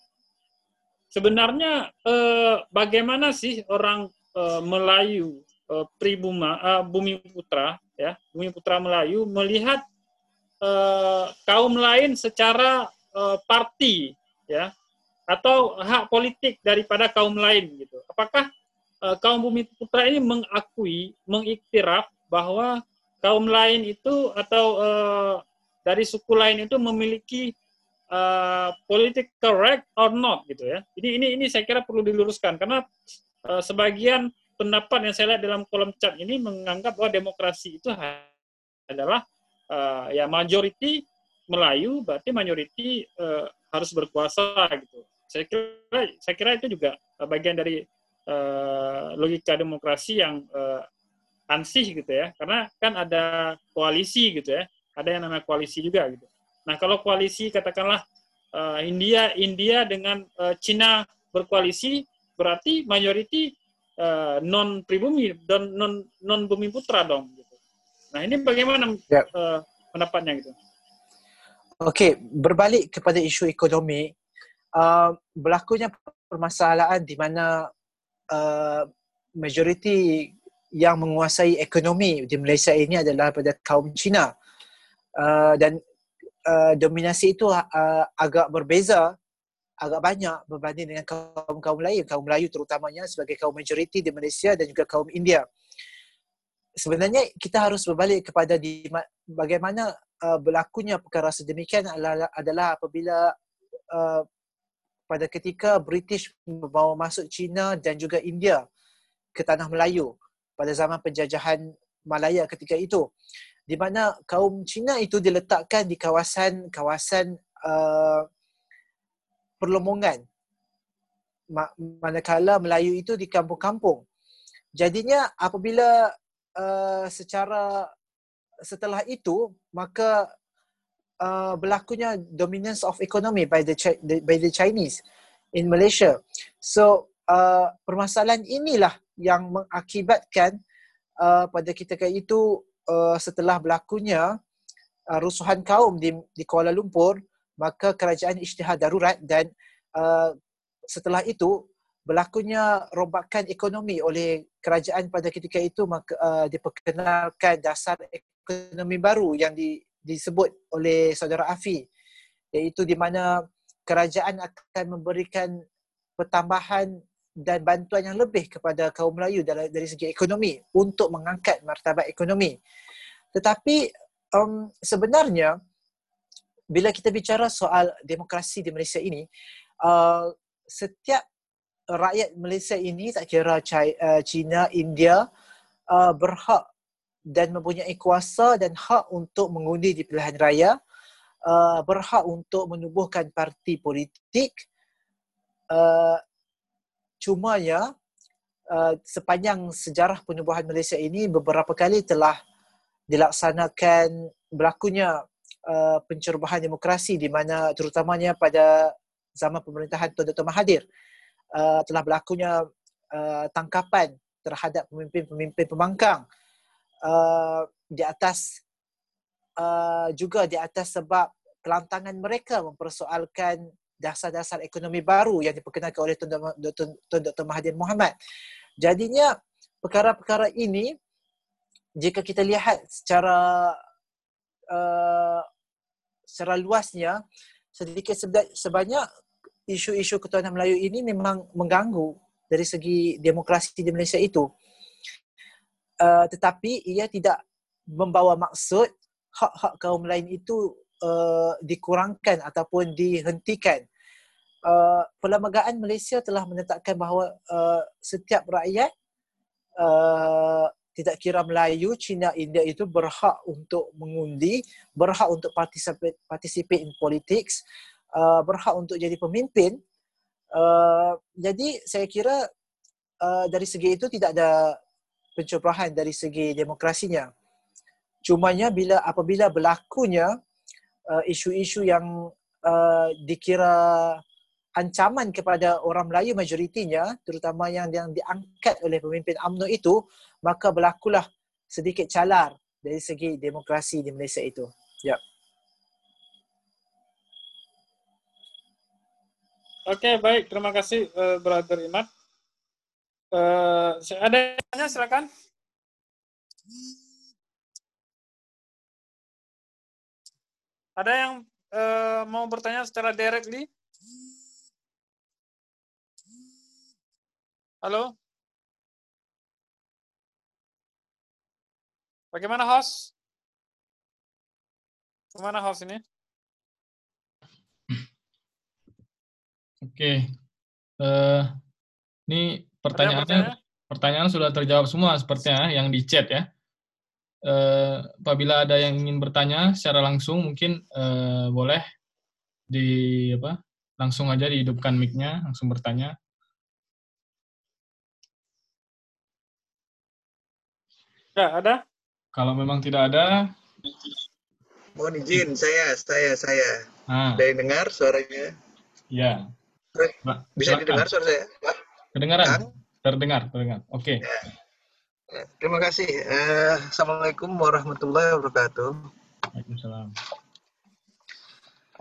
Sebenarnya uh, bagaimana sih orang uh, Melayu uh, pribuma uh, Bumi Putra ya Bumi Putra Melayu melihat uh, kaum lain secara uh, parti ya atau hak politik daripada kaum lain gitu. Apakah uh, kaum bumi putra ini mengakui, mengiktiraf bahwa kaum lain itu atau uh, dari suku lain itu memiliki uh, politik correct or not gitu ya. Jadi ini ini saya kira perlu diluruskan karena uh, sebagian pendapat yang saya lihat dalam kolom chat ini menganggap bahwa demokrasi itu adalah uh, ya majority Melayu berarti majority harus berkuasa gitu. Saya kira saya kira itu juga bagian dari uh, logika demokrasi yang uh, ansih gitu ya. Karena kan ada koalisi gitu ya. Ada yang namanya koalisi juga gitu. Nah kalau koalisi katakanlah uh, India India dengan uh, Cina berkoalisi berarti mayoriti uh, non pribumi dan non non bumi putra dong gitu. Nah ini bagaimana ya. uh, pendapatnya gitu Okey, berbalik kepada isu ekonomi, uh, berlakunya permasalahan di mana uh, majoriti yang menguasai ekonomi di Malaysia ini adalah pada kaum Cina uh, dan uh, dominasi itu uh, agak berbeza agak banyak berbanding dengan kaum-kaum lain, kaum Melayu terutamanya sebagai kaum majoriti di Malaysia dan juga kaum India. Sebenarnya kita harus berbalik kepada di bagaimana uh, berlakunya perkara sedemikian adalah, adalah apabila uh, pada ketika British membawa masuk China dan juga India ke tanah Melayu pada zaman penjajahan Malaya ketika itu. Di mana kaum Cina itu diletakkan di kawasan-kawasan uh, perlombongan. Manakala Melayu itu di kampung-kampung. Jadinya apabila uh, secara setelah itu maka uh, berlakunya dominance of economy by the by the Chinese in Malaysia. So uh, permasalahan inilah yang mengakibatkan uh, pada ketika itu uh, setelah berlakunya uh, rusuhan kaum di, di Kuala Lumpur maka kerajaan isytihad darurat dan uh, setelah itu berlakunya rombakan ekonomi oleh kerajaan pada ketika itu maka uh, diperkenalkan dasar ekonomi baru yang di, disebut oleh saudara Afi iaitu di mana kerajaan akan memberikan pertambahan dan bantuan yang lebih kepada kaum Melayu dari, dari segi ekonomi untuk mengangkat martabat ekonomi. Tetapi um, sebenarnya bila kita bicara soal demokrasi di Malaysia ini, uh, setiap rakyat Malaysia ini tak kira uh, China, India uh, berhak dan mempunyai kuasa dan hak untuk mengundi di pilihan raya, uh, berhak untuk menubuhkan parti politik, uh, Cuma ya uh, sepanjang sejarah penubuhan Malaysia ini beberapa kali telah dilaksanakan berlakunya uh, pencerobohan demokrasi di mana terutamanya pada zaman pemerintahan Tun Dr. Mahathir uh, telah berlakunya uh, tangkapan terhadap pemimpin-pemimpin pembangkang uh, di atas uh, juga di atas sebab kelantangan mereka mempersoalkan dasar-dasar ekonomi baru yang diperkenalkan oleh Tun Dr. Mahathir Mohamad. Jadinya perkara-perkara ini jika kita lihat secara uh, secara luasnya sedikit sebanyak isu-isu ketuhanan Melayu ini memang mengganggu dari segi demokrasi di Malaysia itu. Uh, tetapi ia tidak membawa maksud hak-hak kaum lain itu uh, dikurangkan ataupun dihentikan uh, Perlembagaan Malaysia telah menetapkan bahawa uh, setiap rakyat uh, tidak kira Melayu, Cina, India itu berhak untuk mengundi, berhak untuk participate, participate in politics, uh, berhak untuk jadi pemimpin. Uh, jadi saya kira uh, dari segi itu tidak ada pencerahan dari segi demokrasinya. Cumanya bila apabila berlakunya uh, isu-isu yang uh, dikira ancaman kepada orang Melayu majoritinya terutama yang yang diangkat oleh pemimpin AMNO itu maka berlakulah sedikit calar dari segi demokrasi di Malaysia itu. Ya. Okey, baik. Terima kasih uh, Brother Imad. Uh, ada yang silakan. Ada yang uh, mau bertanya secara directly? Halo? Bagaimana host? Ke mana host ini? Oke. Uh, ini pertanyaannya pertanyaan sudah terjawab semua sepertinya yang di chat ya. Uh, apabila ada yang ingin bertanya secara langsung mungkin uh, boleh di apa langsung aja dihidupkan mic-nya langsung bertanya. Ya, ada? Kalau memang tidak ada, mohon izin saya, saya, saya. Ah. Ada yang dengar suaranya? Ya. Bisa Silakan. didengar suara saya? Pak? Kedengaran? Kan? Terdengar, terdengar. Oke. Okay. Ya. ya. Terima kasih. Eh, Assalamualaikum warahmatullahi wabarakatuh. Waalaikumsalam.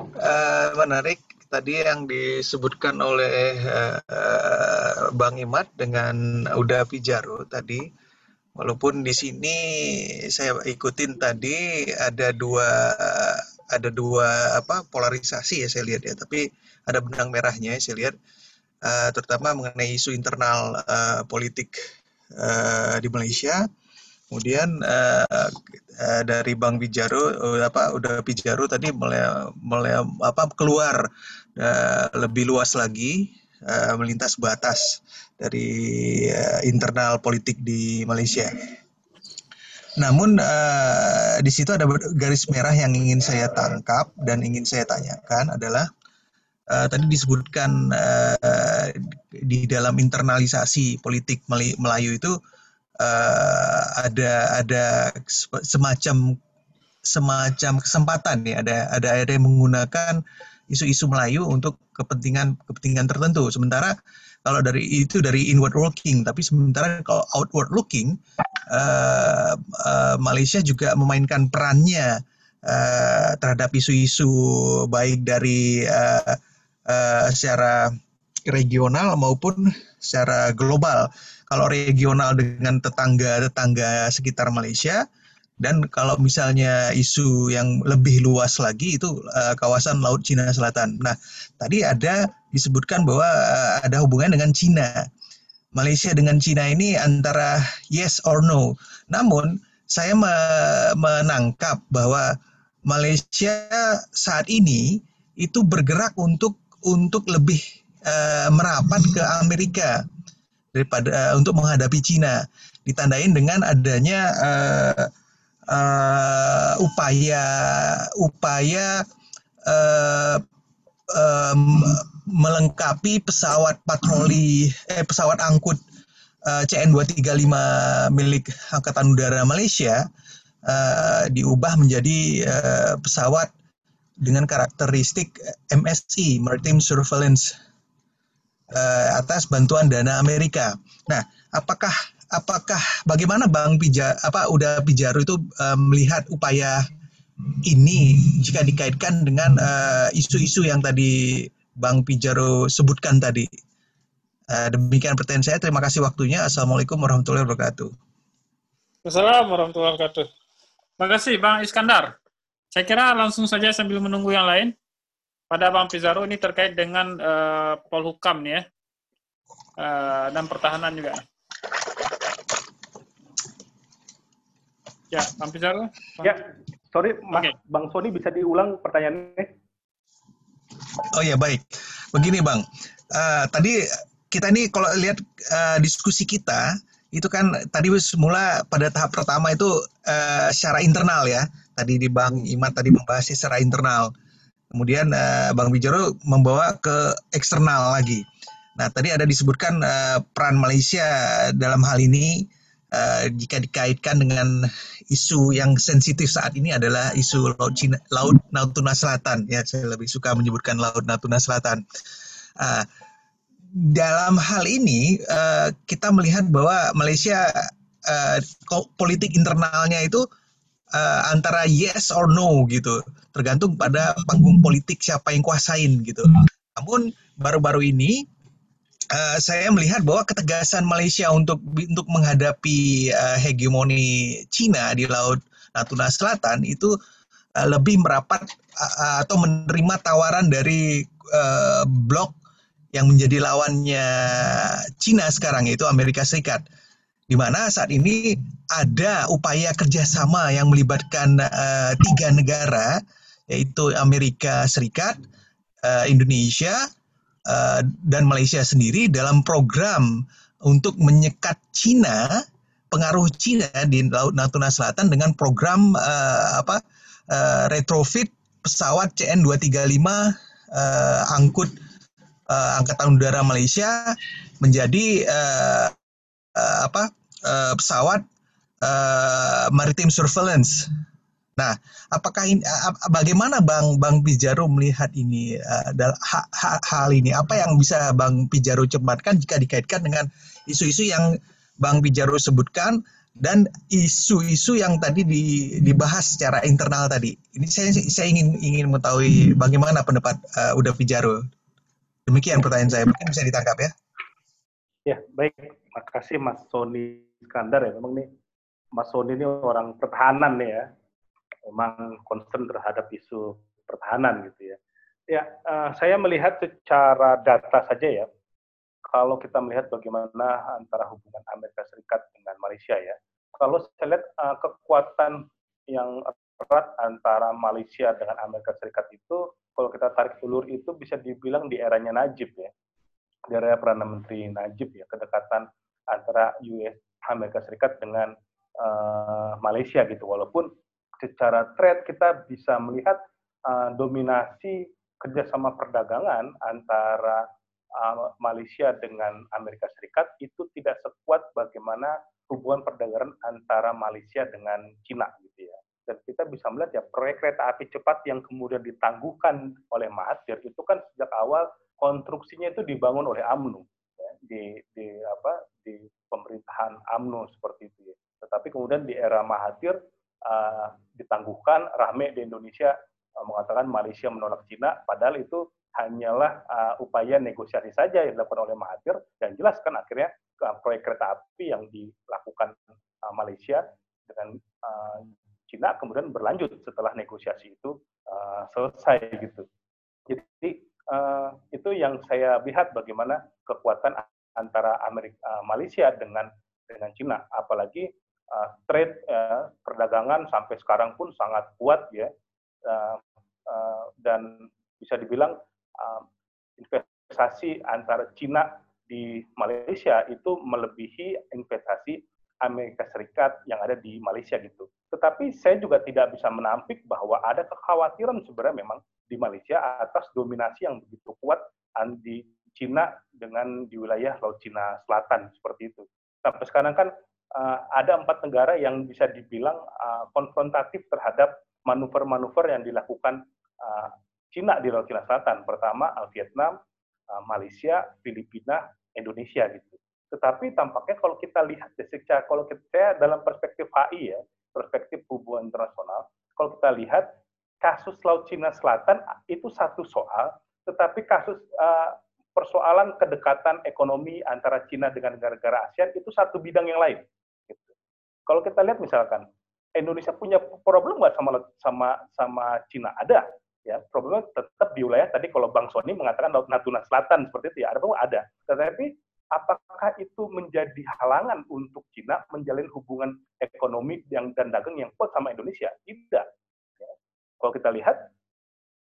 Eh, menarik tadi yang disebutkan oleh uh, Bang Imad dengan Uda Pijaro tadi Walaupun di sini saya ikutin tadi ada dua ada dua apa polarisasi ya saya lihat ya, tapi ada benang merahnya ya saya lihat uh, terutama mengenai isu internal uh, politik uh, di Malaysia. Kemudian uh, uh, dari Bang Bijaro uh, apa udah Bijaro tadi mulai mulai apa keluar uh, lebih luas lagi uh, melintas batas dari uh, internal politik di Malaysia. Namun uh, di situ ada garis merah yang ingin saya tangkap dan ingin saya tanyakan adalah uh, tadi disebutkan uh, di dalam internalisasi politik Melayu itu uh, ada ada semacam semacam kesempatan ya ada ada ada yang menggunakan isu-isu Melayu untuk kepentingan kepentingan tertentu. Sementara kalau dari itu dari inward looking, tapi sementara kalau outward looking, uh, uh, Malaysia juga memainkan perannya uh, terhadap isu-isu baik dari uh, uh, secara regional maupun secara global. Kalau regional dengan tetangga-tetangga sekitar Malaysia, dan kalau misalnya isu yang lebih luas lagi itu uh, kawasan Laut Cina Selatan. Nah, tadi ada disebutkan bahwa uh, ada hubungan dengan Cina. Malaysia dengan Cina ini antara yes or no. Namun saya me menangkap bahwa Malaysia saat ini itu bergerak untuk untuk lebih uh, merapat ke Amerika daripada uh, untuk menghadapi Cina. Ditandain dengan adanya uh, uh, upaya upaya uh, um, melengkapi pesawat patroli eh pesawat angkut uh, CN235 milik Angkatan Udara Malaysia uh, diubah menjadi uh, pesawat dengan karakteristik MSI Maritime Surveillance uh, atas bantuan dana Amerika. Nah, apakah apakah bagaimana Bang Pija apa udah Pijaro itu uh, melihat upaya ini jika dikaitkan dengan eh, isu-isu uh, yang tadi Bang Pijaro sebutkan tadi. Uh, demikian pertanyaan saya. Terima kasih waktunya. Assalamualaikum warahmatullahi wabarakatuh. Assalamualaikum warahmatullahi wabarakatuh. Terima kasih Bang Iskandar. Saya kira langsung saja sambil menunggu yang lain. Pada Bang Pizarro ini terkait dengan uh, Polhukam nih ya. Uh, dan pertahanan juga. Ya, Bang Pizarro. Ya, sorry, Mas okay. Bang Sony bisa diulang pertanyaannya? Oh ya baik, begini Bang. Uh, tadi kita ini kalau lihat uh, diskusi kita itu kan tadi semula pada tahap pertama itu uh, secara internal ya. Tadi di Bang Iman tadi membahas secara internal. Kemudian uh, Bang Bijaro membawa ke eksternal lagi. Nah tadi ada disebutkan uh, peran Malaysia dalam hal ini uh, jika dikaitkan dengan isu yang sensitif saat ini adalah isu laut Cina, laut Natuna Selatan ya saya lebih suka menyebutkan laut Natuna Selatan. Uh, dalam hal ini uh, kita melihat bahwa Malaysia uh, politik internalnya itu uh, antara yes or no gitu, tergantung pada panggung politik siapa yang kuasain gitu. Namun baru-baru ini uh, saya melihat bahwa ketegasan Malaysia untuk untuk menghadapi uh, hegemoni Cina di Laut Natuna Selatan itu uh, lebih merapat uh, atau menerima tawaran dari uh, blok yang menjadi lawannya Cina sekarang yaitu Amerika Serikat di mana saat ini ada upaya kerjasama yang melibatkan uh, tiga negara yaitu Amerika Serikat, uh, Indonesia, Eh, dan Malaysia sendiri dalam program untuk menyekat Cina pengaruh Cina di Laut Natuna Selatan dengan program uh, apa uh, retrofit pesawat CN235 uh, angkut uh, angkatan udara Malaysia menjadi uh, uh, apa uh, pesawat uh, maritime surveillance Nah, apakah ini bagaimana Bang Bang Pijaro melihat ini uh, ha, ha, hal ini? Apa yang bisa Bang Pijaro cematkan jika dikaitkan dengan isu-isu yang Bang Pijaro sebutkan dan isu-isu yang tadi di, dibahas secara internal tadi? Ini saya saya ingin ingin mengetahui bagaimana pendapat uh, Uda Pijaro. Demikian pertanyaan saya. Mungkin bisa ditangkap ya. Ya, baik. Terima kasih Mas Sony Iskandar ya. Memang nih Mas Sony ini orang pertahanan nih ya memang concern terhadap isu pertahanan gitu ya. Ya, uh, saya melihat secara data saja ya. Kalau kita melihat bagaimana antara hubungan Amerika Serikat dengan Malaysia ya. Kalau saya lihat uh, kekuatan yang erat antara Malaysia dengan Amerika Serikat itu, kalau kita tarik ulur itu bisa dibilang di eranya Najib ya. Di era Perdana Menteri Najib ya, kedekatan antara US Amerika Serikat dengan uh, Malaysia gitu. Walaupun secara trade kita bisa melihat uh, dominasi kerjasama perdagangan antara uh, Malaysia dengan Amerika Serikat itu tidak sekuat bagaimana hubungan perdagangan antara Malaysia dengan Cina gitu ya. Dan kita bisa melihat ya proyek kereta api cepat yang kemudian ditangguhkan oleh Mahathir itu kan sejak awal konstruksinya itu dibangun oleh AMNO ya, di di apa di pemerintahan AMNO seperti itu ya. Tetapi kemudian di era Mahathir uh, ditangguhkan rame di Indonesia uh, mengatakan Malaysia menolak Cina padahal itu hanyalah uh, upaya negosiasi saja yang dilakukan oleh Mahathir dan jelas kan akhirnya uh, proyek kereta api yang dilakukan uh, Malaysia dengan uh, Cina kemudian berlanjut setelah negosiasi itu uh, selesai gitu. Jadi uh, itu yang saya lihat bagaimana kekuatan antara Amerika uh, Malaysia dengan dengan Cina apalagi uh, trade uh, perdagangan sampai sekarang pun sangat kuat ya uh, uh, dan bisa dibilang uh, investasi antara Cina di Malaysia itu melebihi investasi Amerika Serikat yang ada di Malaysia gitu. Tetapi saya juga tidak bisa menampik bahwa ada kekhawatiran sebenarnya memang di Malaysia atas dominasi yang begitu kuat di Cina dengan di wilayah Laut Cina Selatan seperti itu. Sampai sekarang kan uh, ada empat negara yang bisa dibilang uh, konfrontatif terhadap manuver-manuver yang dilakukan uh, Cina di Laut Cina Selatan. Pertama, Vietnam, uh, Malaysia, Filipina, Indonesia gitu. Tetapi tampaknya kalau kita lihat secara kalau kita dalam perspektif HI ya, perspektif hubungan internasional, kalau kita lihat kasus Laut Cina Selatan itu satu soal, tetapi kasus uh, persoalan kedekatan ekonomi antara Cina dengan negara-negara ASEAN itu satu bidang yang lain. Kalau kita lihat misalkan Indonesia punya problem nggak sama sama sama Cina? Ada, ya problemnya tetap di wilayah tadi kalau Bang Sony mengatakan Laut Natuna Selatan seperti itu ya ada ada. Tetapi apakah itu menjadi halangan untuk Cina menjalin hubungan ekonomi yang dan dagang yang kuat sama Indonesia? Tidak. Ya. Kalau kita lihat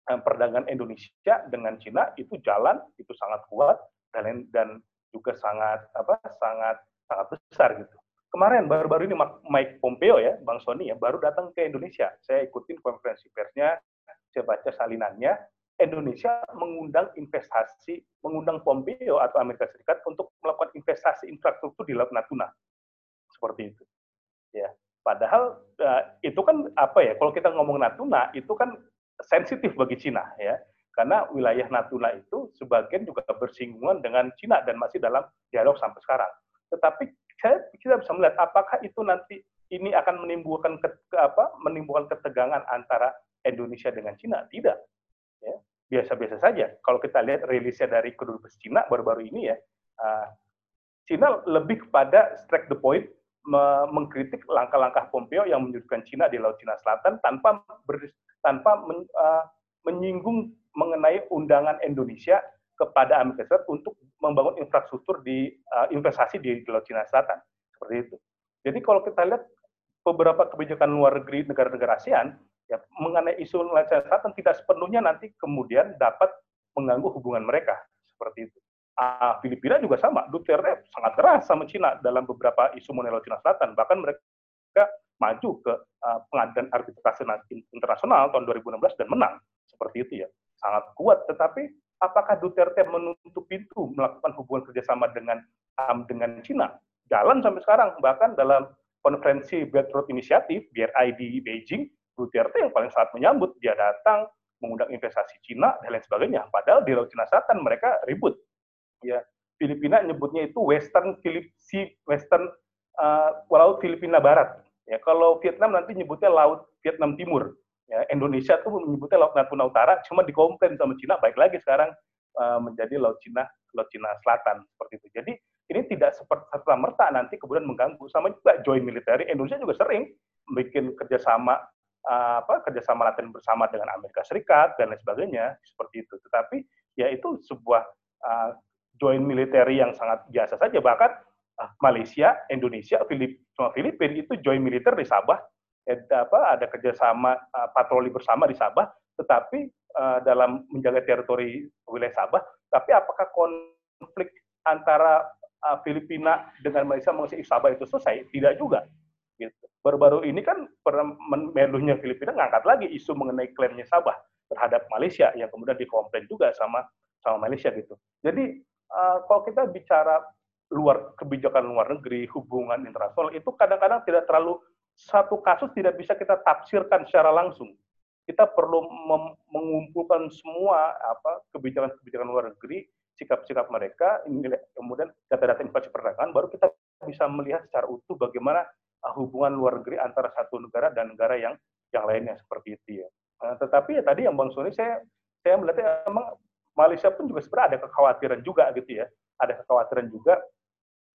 perdagangan Indonesia dengan Cina itu jalan itu sangat kuat dan dan juga sangat apa sangat sangat besar gitu kemarin baru-baru ini Mike Pompeo ya, Bang Sony ya, baru datang ke Indonesia. Saya ikutin konferensi persnya, saya baca salinannya. Indonesia mengundang investasi, mengundang Pompeo atau Amerika Serikat untuk melakukan investasi infrastruktur di Laut Natuna. Seperti itu. Ya. Padahal uh, itu kan apa ya? Kalau kita ngomong Natuna itu kan sensitif bagi Cina ya. Karena wilayah Natuna itu sebagian juga bersinggungan dengan Cina dan masih dalam dialog sampai sekarang. Tetapi saya kita bisa melihat apakah itu nanti ini akan menimbulkan ke, ke apa menimbulkan ketegangan antara Indonesia dengan Cina tidak ya biasa-biasa saja kalau kita lihat rilisnya dari kedubes Cina baru-baru ini ya uh, Cina lebih kepada strike the point mengkritik langkah-langkah Pompeo yang menyudutkan Cina di Laut Cina Selatan tanpa ber, tanpa men, uh, menyinggung mengenai undangan Indonesia kepada Amerika Serikat untuk membangun infrastruktur di uh, investasi di Laut Cina Selatan seperti itu. Jadi kalau kita lihat beberapa kebijakan luar negeri negara-negara ASEAN ya mengenai isu Laut Cina Selatan tidak sepenuhnya nanti kemudian dapat mengganggu hubungan mereka seperti itu. Uh, Filipina juga sama, Duterte sangat keras sama Cina dalam beberapa isu mengenai Laut Cina Selatan. Bahkan mereka maju ke uh, pengadilan arbitrase internasional tahun 2016 dan menang seperti itu ya sangat kuat. Tetapi apakah Duterte menutup pintu melakukan hubungan kerjasama dengan um, dengan Cina? Jalan sampai sekarang. Bahkan dalam konferensi Belt Road Initiative, BRI di Beijing, Duterte yang paling saat menyambut, dia datang, mengundang investasi Cina, dan lain sebagainya. Padahal di Laut Cina Selatan mereka ribut. Ya, Filipina nyebutnya itu Western Sea, Western uh, Laut Filipina Barat. Ya, kalau Vietnam nanti nyebutnya Laut Vietnam Timur. Ya, Indonesia tuh menyebutnya Laut Natuna Utara, cuma dikomplain sama Cina, baik lagi sekarang uh, menjadi Laut Cina, Laut Cina Selatan seperti itu. Jadi ini tidak seperti serta merta nanti kemudian mengganggu. Sama juga joint military, Indonesia juga sering bikin kerjasama uh, apa kerjasama latihan bersama dengan Amerika Serikat dan lain sebagainya seperti itu. Tetapi ya itu sebuah uh, joint military yang sangat biasa saja bahkan Malaysia, Indonesia, Filip, sama Filipina itu joint militer di Sabah ada apa ada kerjasama uh, patroli bersama di Sabah tetapi uh, dalam menjaga teritori wilayah Sabah tapi apakah konflik antara Filipina dengan Malaysia mengenai Sabah itu selesai? Tidak juga. Gitu. Baru-baru ini kan Menlunya Filipina ngangkat lagi isu mengenai klaimnya Sabah terhadap Malaysia yang kemudian dikomplain juga sama sama Malaysia gitu. Jadi uh, kalau kita bicara luar kebijakan luar negeri, hubungan internasional itu kadang-kadang tidak terlalu satu kasus tidak bisa kita tafsirkan secara langsung. Kita perlu mengumpulkan semua apa kebijakan-kebijakan luar negeri sikap-sikap mereka, kemudian data-data inflasi perdagangan, baru kita bisa melihat secara utuh bagaimana uh, hubungan luar negeri antara satu negara dan negara yang yang lainnya seperti itu ya. Uh, tetapi ya tadi yang Bang Sony saya saya melihatnya memang Malaysia pun juga sebenarnya ada kekhawatiran juga gitu ya. Ada kekhawatiran juga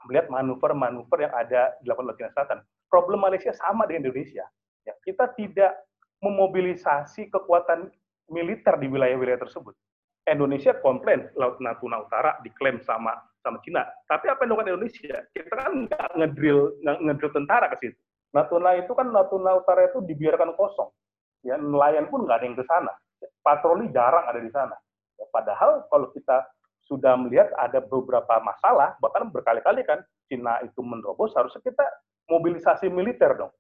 melihat manuver-manuver yang ada di Laut Cina Selatan. Problem Malaysia sama dengan Indonesia. Ya, kita tidak memobilisasi kekuatan militer di wilayah-wilayah tersebut. Indonesia komplain Laut Natuna Utara diklaim sama sama Cina. Tapi apa yang dilakukan Indonesia? Kita kan nggak ngedrill ngedrill tentara ke situ. Natuna itu kan Natuna Utara itu dibiarkan kosong. Ya, nelayan pun nggak ada yang ke sana. Patroli jarang ada di sana. Ya, padahal kalau kita sudah melihat ada beberapa masalah, bahkan berkali-kali kan Cina itu menerobos, harusnya kita mobilisasi militer dong.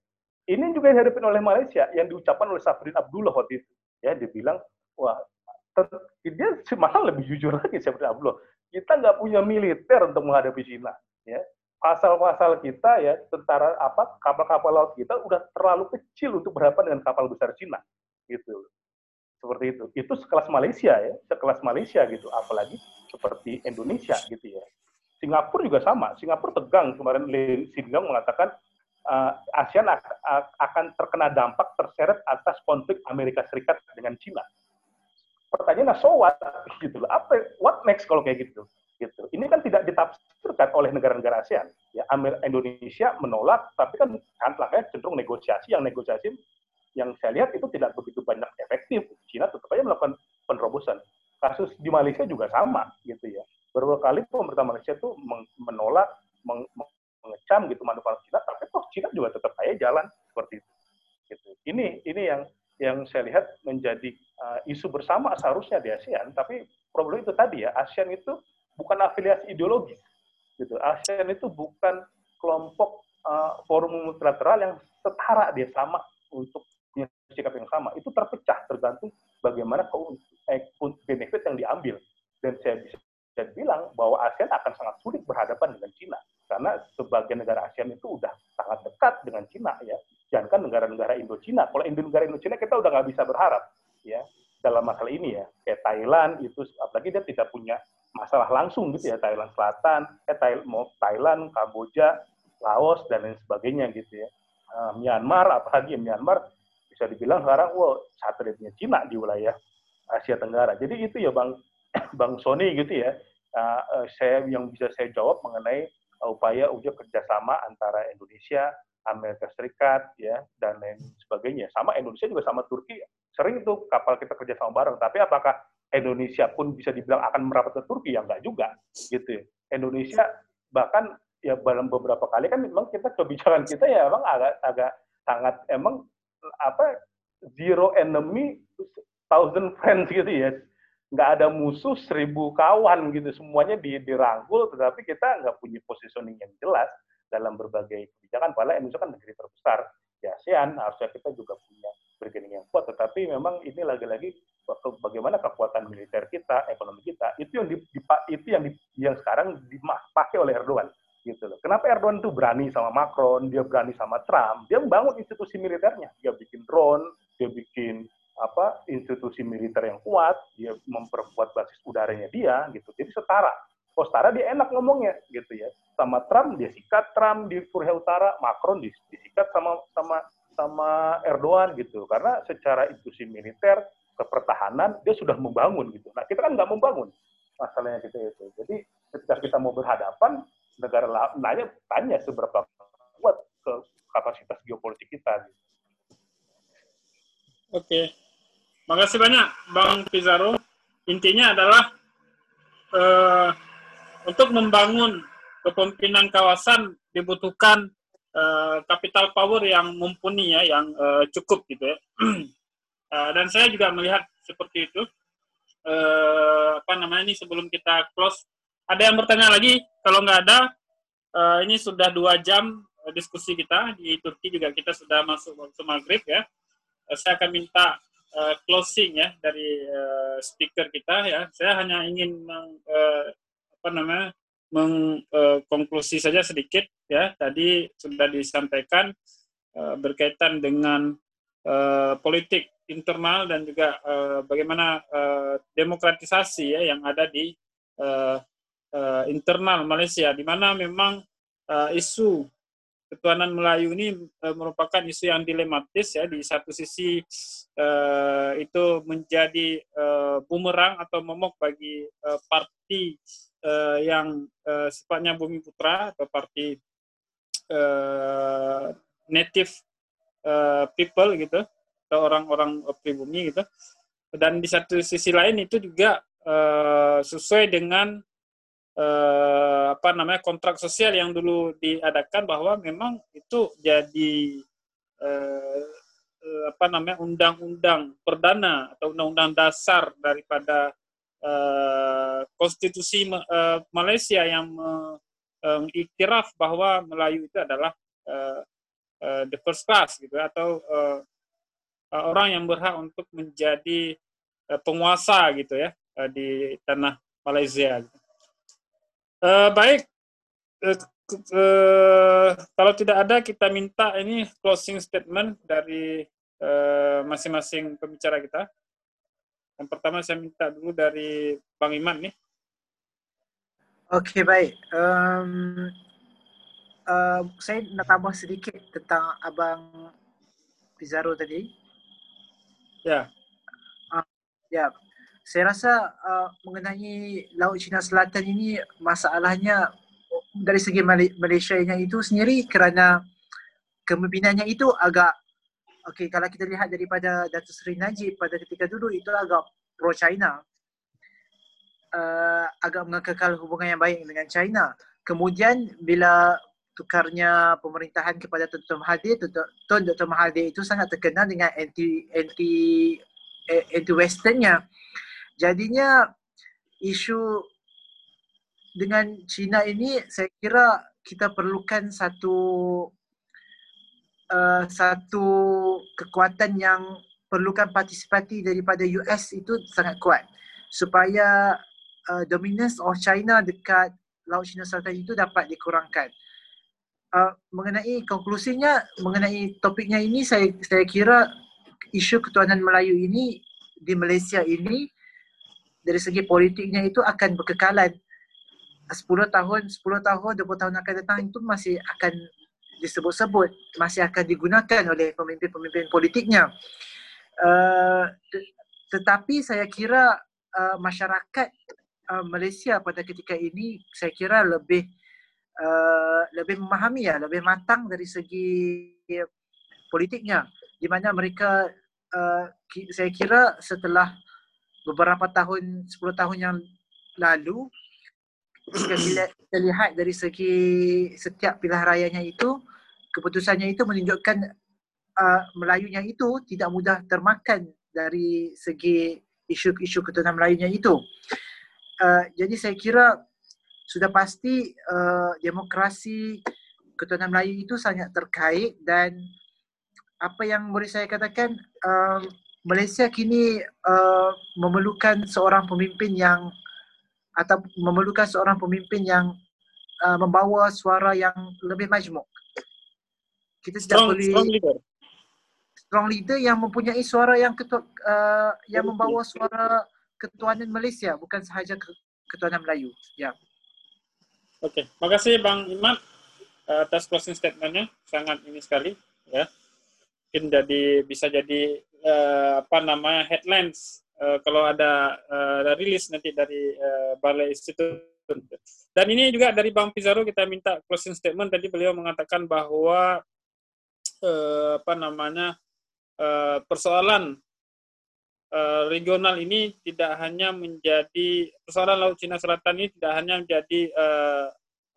Ini juga yang dihadapi oleh Malaysia, yang diucapkan oleh Safrin Abdullah waktu itu. Ya, dia bilang, wah dia malah lebih jujur lagi seperti Abdullah. Kita nggak punya militer untuk menghadapi Cina. Ya. Pasal-pasal kita ya tentara apa kapal-kapal laut kita udah terlalu kecil untuk berhadapan dengan kapal besar Cina, gitu. Seperti itu. Itu sekelas Malaysia ya, sekelas Malaysia gitu. Apalagi seperti Indonesia gitu ya. Singapura juga sama. Singapura tegang kemarin Lee mengatakan uh, ASEAN akan terkena dampak terseret atas konflik Amerika Serikat dengan Cina pertanyaannya so what gitu loh. Apa what next kalau kayak gitu? Gitu. Ini kan tidak ditafsirkan oleh negara-negara ASEAN. Ya, Indonesia menolak, tapi kan antlaknya cenderung negosiasi. Yang negosiasi yang saya lihat itu tidak begitu banyak efektif. Cina tetap aja melakukan penerobosan. Kasus di Malaysia juga sama, gitu ya. Beberapa kali pemerintah Malaysia itu menolak, meng mengecam gitu manufaktur Cina, tapi toh Cina juga tetap aja jalan seperti itu. Gitu. Ini ini yang yang saya lihat menjadi uh, isu bersama seharusnya di ASEAN, tapi problem itu tadi ya, ASEAN itu bukan afiliasi ideologi, gitu. ASEAN itu bukan kelompok uh, forum multilateral yang setara dia sama untuk punya sikap yang sama. Itu terpecah tergantung bagaimana eh, benefit yang diambil. Dan saya bisa saya bilang bahwa ASEAN akan sangat sulit berhadapan dengan Cina karena sebagian negara ASEAN itu udah sangat dekat dengan Cina ya jangankan negara-negara Indo-Cina. Kalau negara Indo-Cina kita udah nggak bisa berharap ya dalam masalah ini ya. Kayak Thailand itu apalagi dia tidak punya masalah langsung gitu ya Thailand Selatan, eh Thailand, Kamboja, Laos dan lain sebagainya gitu ya. Uh, Myanmar apalagi Myanmar bisa dibilang sekarang wow satelitnya Cina di wilayah Asia Tenggara. Jadi itu ya Bang Bang Sony gitu ya. Uh, saya yang bisa saya jawab mengenai uh, upaya uji kerjasama antara Indonesia, Amerika Serikat ya dan lain sebagainya. Sama Indonesia juga sama Turki sering itu kapal kita kerja sama bareng. Tapi apakah Indonesia pun bisa dibilang akan merapat ke Turki? Ya enggak juga gitu. Indonesia bahkan ya dalam beberapa kali kan memang kita kebijakan kita ya emang agak agak sangat emang apa zero enemy thousand friends gitu ya nggak ada musuh seribu kawan gitu semuanya dirangkul tetapi kita nggak punya positioning yang jelas dalam berbagai kebijakan. Padahal Indonesia kan negeri terbesar di ASEAN, harusnya kita juga punya bargaining yang kuat. Tetapi memang ini lagi-lagi bagaimana kekuatan militer kita, ekonomi kita, itu yang di, itu yang di, yang sekarang dipakai oleh Erdogan gitu loh. Kenapa Erdogan itu berani sama Macron, dia berani sama Trump, dia membangun institusi militernya, dia bikin drone, dia bikin apa institusi militer yang kuat, dia memperkuat basis udaranya dia gitu. Jadi setara Oh, setara dia enak ngomongnya gitu ya. Sama Trump dia sikat Trump di Korea Utara, Macron disikat sama sama sama Erdogan gitu. Karena secara institusi militer, kepertahanan dia sudah membangun gitu. Nah, kita kan nggak membangun masalahnya kita itu. Jadi ketika kita mau berhadapan, negara lain tanya seberapa kuat ke kapasitas geopolitik kita. Oke, makasih banyak Bang Pizarro. Intinya adalah uh, untuk membangun kepemimpinan kawasan dibutuhkan uh, capital power yang mumpuni ya, yang uh, cukup gitu ya. uh, dan saya juga melihat seperti itu. Uh, apa namanya ini sebelum kita close, ada yang bertanya lagi? Kalau nggak ada, uh, ini sudah dua jam diskusi kita di Turki juga kita sudah masuk waktu maghrib ya. Uh, saya akan minta uh, closing ya dari uh, speaker kita ya. Saya hanya ingin meng, uh, apa namanya mengkonklusi uh, saja sedikit ya. Tadi sudah disampaikan uh, berkaitan dengan uh, politik internal dan juga uh, bagaimana uh, demokratisasi ya yang ada di uh, uh, internal Malaysia di mana memang uh, isu ketuhanan Melayu ini uh, merupakan isu yang dilematis ya. Di satu sisi uh, itu menjadi uh, bumerang atau momok bagi uh, parti uh, yang uh, sifatnya bumi putra atau parti uh, native uh, people gitu atau orang-orang pribumi gitu. Dan di satu sisi lain itu juga uh, sesuai dengan eh, apa namanya kontrak sosial yang dulu diadakan bahwa memang itu jadi eh, eh, apa namanya undang-undang perdana atau undang-undang dasar daripada eh, konstitusi eh, Malaysia yang mengiktiraf eh, bahwa Melayu itu adalah eh, eh, the first class gitu atau eh, orang yang berhak untuk menjadi eh, penguasa gitu ya eh, di tanah Malaysia. Gitu. Uh, baik, uh, uh, kalau tidak ada kita minta ini closing statement dari masing-masing uh, pembicara kita. Yang pertama saya minta dulu dari Bang Iman nih. Oke okay, baik. Um, uh, saya nak tambah sedikit tentang Abang Pizarro tadi. Ya. Uh, ya, saya rasa uh, mengenai Laut Cina Selatan ini masalahnya dari segi Malaysia yang itu sendiri kerana kepemimpinannya itu agak okey kalau kita lihat daripada Datuk Seri Najib pada ketika dulu itu agak pro China uh, agak mengekal hubungan yang baik dengan China. Kemudian bila tukarnya pemerintahan kepada Tuan Mahathir Tuan Dr. Mahathir itu sangat terkenal dengan anti anti eh, anti westernnya Jadinya isu dengan China ini saya kira kita perlukan satu uh, satu kekuatan yang perlukan partisipasi daripada US itu sangat kuat supaya uh, dominance of China dekat Laut Cina Selatan itu dapat dikurangkan. Uh, mengenai konklusinya mengenai topiknya ini saya saya kira isu ketuanan Melayu ini di Malaysia ini dari segi politiknya itu akan berkekalan. 10 tahun, 10 tahun, 20 tahun akan datang itu masih akan disebut-sebut, masih akan digunakan oleh pemimpin-pemimpin politiknya. Uh, tetapi saya kira uh, masyarakat uh, Malaysia pada ketika ini saya kira lebih uh, lebih memahami ya, lebih matang dari segi politiknya. Di mana mereka uh, saya kira setelah beberapa tahun, 10 tahun yang lalu jika kita lihat dari segi setiap pilihan rayanya itu keputusannya itu menunjukkan uh, Melayunya itu tidak mudah termakan dari segi isu-isu keturunan Melayunya itu. Uh, jadi saya kira sudah pasti uh, demokrasi keturunan Melayu itu sangat terkait dan apa yang boleh saya katakan uh, Malaysia kini uh, memerlukan seorang pemimpin yang atau memerlukan seorang pemimpin yang uh, membawa suara yang lebih majmuk. Kita tidak strong, boleh strong leader. strong leader yang mempunyai suara yang ketua, uh, yang membawa suara ketuanan Malaysia bukan sahaja ketuanan Melayu. Ya. Okey, makasih Bang Iman atas closing statementnya sangat ini sekali ya. Mungkin jadi bisa jadi uh, apa namanya headlines uh, kalau ada uh, rilis nanti dari uh, Balai Institut. Dan ini juga dari Bang Pizarro kita minta closing statement tadi beliau mengatakan bahwa uh, apa namanya uh, persoalan uh, regional ini tidak hanya menjadi persoalan Laut Cina Selatan ini tidak hanya menjadi uh,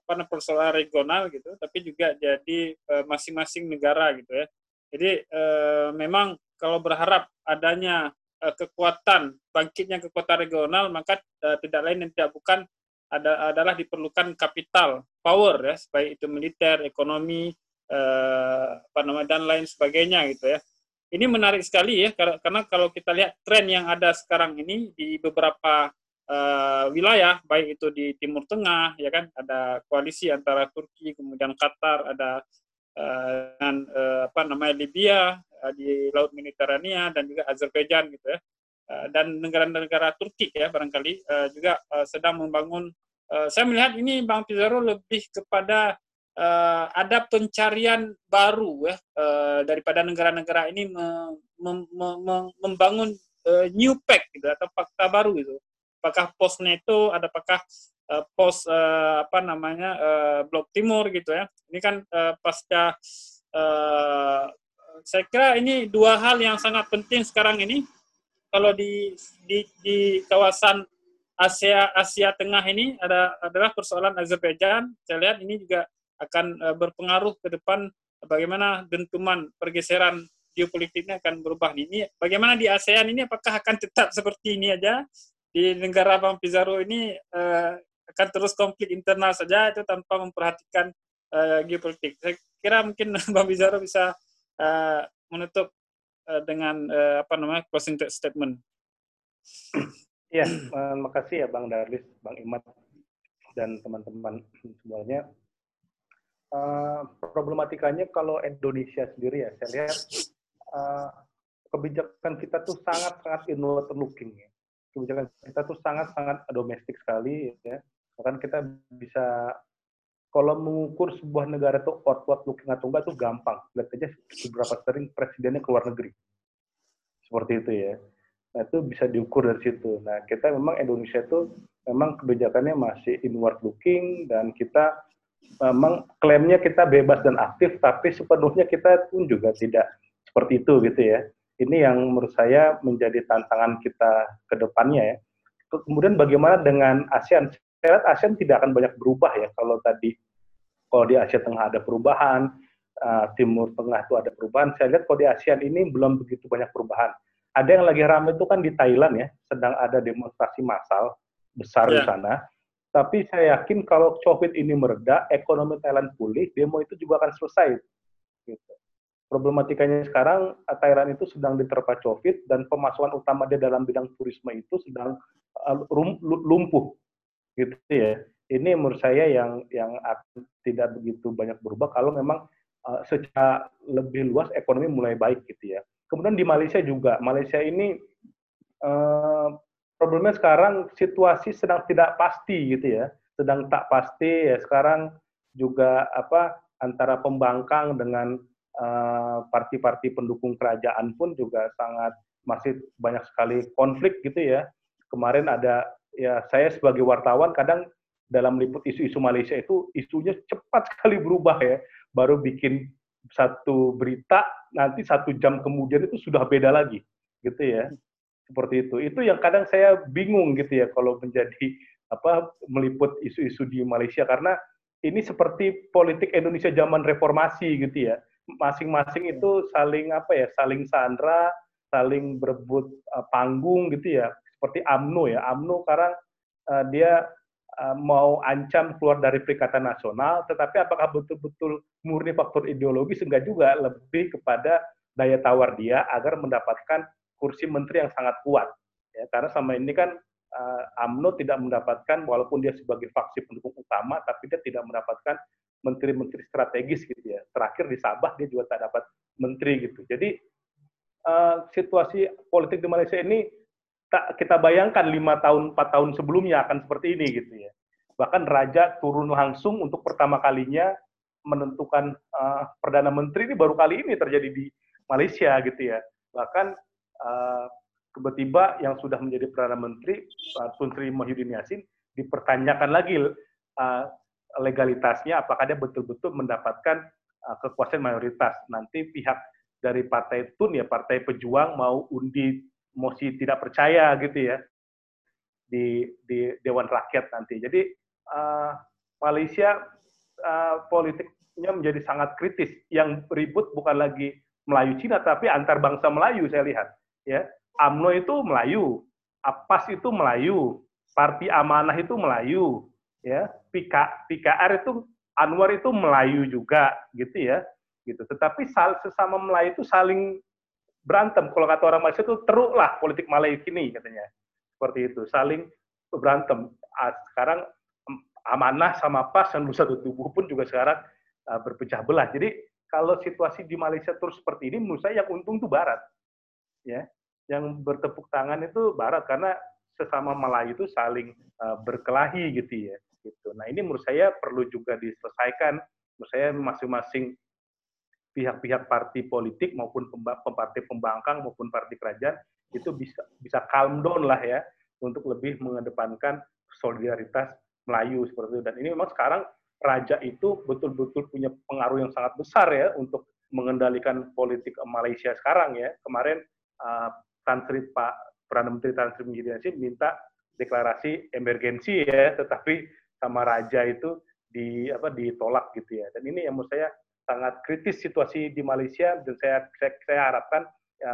persoalan regional gitu, tapi juga jadi masing-masing uh, negara gitu ya. Jadi uh, memang kalau berharap adanya uh, kekuatan bangkitnya kekuatan regional maka uh, tidak lain dan tidak bukan ada, adalah diperlukan kapital power ya, baik itu militer, ekonomi, uh, apa namanya dan lain sebagainya gitu ya. Ini menarik sekali ya karena kalau kita lihat tren yang ada sekarang ini di beberapa uh, wilayah baik itu di Timur Tengah ya kan ada koalisi antara Turki kemudian Qatar ada dengan uh, apa namanya Libya uh, di Laut Mediterania dan juga Azerbaijan gitu ya dan negara-negara Turki ya barangkali juga sedang membangun saya melihat ini Bang Pizarro lebih kepada uh, ada pencarian baru ya uh, daripada negara-negara ini me, me, me, me, membangun uh, new pack gitu atau fakta baru gitu. Apakah pos NATO, adakah uh, pos uh, apa namanya uh, blok timur gitu ya. Ini kan uh, pasca uh, saya kira ini dua hal yang sangat penting sekarang ini kalau di di, di kawasan Asia Asia Tengah ini ada adalah persoalan Azerbaijan. Saya lihat ini juga akan uh, berpengaruh ke depan bagaimana dentuman pergeseran geopolitiknya akan berubah ini bagaimana di ASEAN ini apakah akan tetap seperti ini aja di negara Bang Pizarro ini uh, akan terus konflik internal saja itu tanpa memperhatikan uh, geopolitik saya kira mungkin Bang Pizarro bisa uh, menutup uh, dengan uh, apa namanya closing statement Ya, terima kasih ya Bang Darlis, Bang Imat, dan teman-teman semuanya. Eh, problematikanya kalau Indonesia sendiri ya, saya lihat uh, kebijakan kita tuh sangat-sangat inward looking ya. Kebijakan kita tuh sangat-sangat domestik sekali ya. Bahkan kita bisa kalau mengukur sebuah negara itu outward looking atau enggak tuh gampang. Lihat aja beberapa sering presidennya keluar negeri. Seperti itu ya. Nah, itu bisa diukur dari situ. Nah, kita memang Indonesia itu memang kebijakannya masih inward looking dan kita memang klaimnya kita bebas dan aktif, tapi sepenuhnya kita pun juga tidak seperti itu gitu ya. Ini yang menurut saya menjadi tantangan kita ke depannya ya. Kemudian bagaimana dengan ASEAN? Saya lihat ASEAN tidak akan banyak berubah ya kalau tadi kalau di Asia Tengah ada perubahan, uh, Timur Tengah itu ada perubahan. Saya lihat kalau di ASEAN ini belum begitu banyak perubahan. Ada yang lagi ramai itu kan di Thailand ya, sedang ada demonstrasi massal besar yeah. di ya. sana tapi saya yakin kalau COVID ini mereda, ekonomi Thailand pulih, demo itu juga akan selesai. Gitu. Problematikanya sekarang, Thailand itu sedang diterpa COVID dan pemasukan utama dia dalam bidang turisme itu sedang uh, lumpuh. Gitu ya. Ini menurut saya yang yang akan tidak begitu banyak berubah kalau memang uh, secara lebih luas ekonomi mulai baik gitu ya. Kemudian di Malaysia juga, Malaysia ini uh, problemnya sekarang situasi sedang tidak pasti gitu ya, sedang tak pasti ya sekarang juga apa antara pembangkang dengan eh, parti-parti uh, pendukung kerajaan pun juga sangat masih banyak sekali konflik gitu ya. Kemarin ada ya saya sebagai wartawan kadang dalam liput isu-isu Malaysia itu isunya cepat sekali berubah ya. Baru bikin satu berita nanti satu jam kemudian itu sudah beda lagi gitu ya seperti itu. Itu yang kadang saya bingung gitu ya kalau menjadi apa meliput isu-isu di Malaysia karena ini seperti politik Indonesia zaman reformasi gitu ya. Masing-masing itu saling apa ya, saling sandra, saling berebut uh, panggung gitu ya. Seperti AMNO ya. AMNO sekarang uh, dia uh, mau ancam keluar dari Perikatan Nasional, tetapi apakah betul-betul murni faktor ideologis enggak juga lebih kepada daya tawar dia agar mendapatkan kursi menteri yang sangat kuat. Ya, karena sama ini kan uh, AMNO tidak mendapatkan, walaupun dia sebagai faksi pendukung utama, tapi dia tidak mendapatkan menteri-menteri strategis gitu ya. Terakhir di Sabah dia juga tak dapat menteri gitu. Jadi uh, situasi politik di Malaysia ini kita bayangkan lima tahun, empat tahun sebelumnya akan seperti ini gitu ya. Bahkan raja turun langsung untuk pertama kalinya menentukan uh, perdana menteri ini baru kali ini terjadi di Malaysia gitu ya. Bahkan uh, tiba-tiba yang sudah menjadi perdana menteri uh, Tun Sri Muhyiddin Yassin dipertanyakan lagi uh, legalitasnya apakah dia betul-betul mendapatkan uh, kekuasaan mayoritas nanti pihak dari Partai Tun ya Partai Pejuang mau undi mosi tidak percaya gitu ya di di Dewan Rakyat nanti. Jadi uh, Malaysia uh, politiknya menjadi sangat kritis. Yang ribut bukan lagi Melayu Cina tapi antar bangsa Melayu saya lihat ya. AMNO itu Melayu, APAS itu Melayu, Parti Amanah itu Melayu, ya. PK, PKR itu Anwar itu Melayu juga, gitu ya. Gitu. Tetapi sesama Melayu itu saling berantem. Kalau kata orang Malaysia itu teruk lah politik Melayu kini katanya. Seperti itu, saling berantem. Sekarang Amanah sama PAS dan Nusa Tubuh pun juga sekarang uh, berpecah belah. Jadi kalau situasi di Malaysia terus seperti ini, menurut saya yang untung itu Barat. Ya, yang bertepuk tangan itu Barat karena sesama Melayu itu saling uh, berkelahi gitu ya. Gitu. Nah ini menurut saya perlu juga diselesaikan. Menurut saya masing-masing pihak-pihak parti politik maupun partai pembangkang maupun partai kerajaan itu bisa bisa calm down lah ya untuk lebih mengedepankan solidaritas Melayu seperti itu. Dan ini memang sekarang raja itu betul-betul punya pengaruh yang sangat besar ya untuk mengendalikan politik Malaysia sekarang ya. Kemarin uh, Tan Sri Pak Perdana Menteri Tan Sri Muhyiddin minta deklarasi emergensi ya, tetapi sama raja itu di apa ditolak gitu ya. Dan ini yang menurut saya sangat kritis situasi di Malaysia dan saya saya, saya harapkan ya,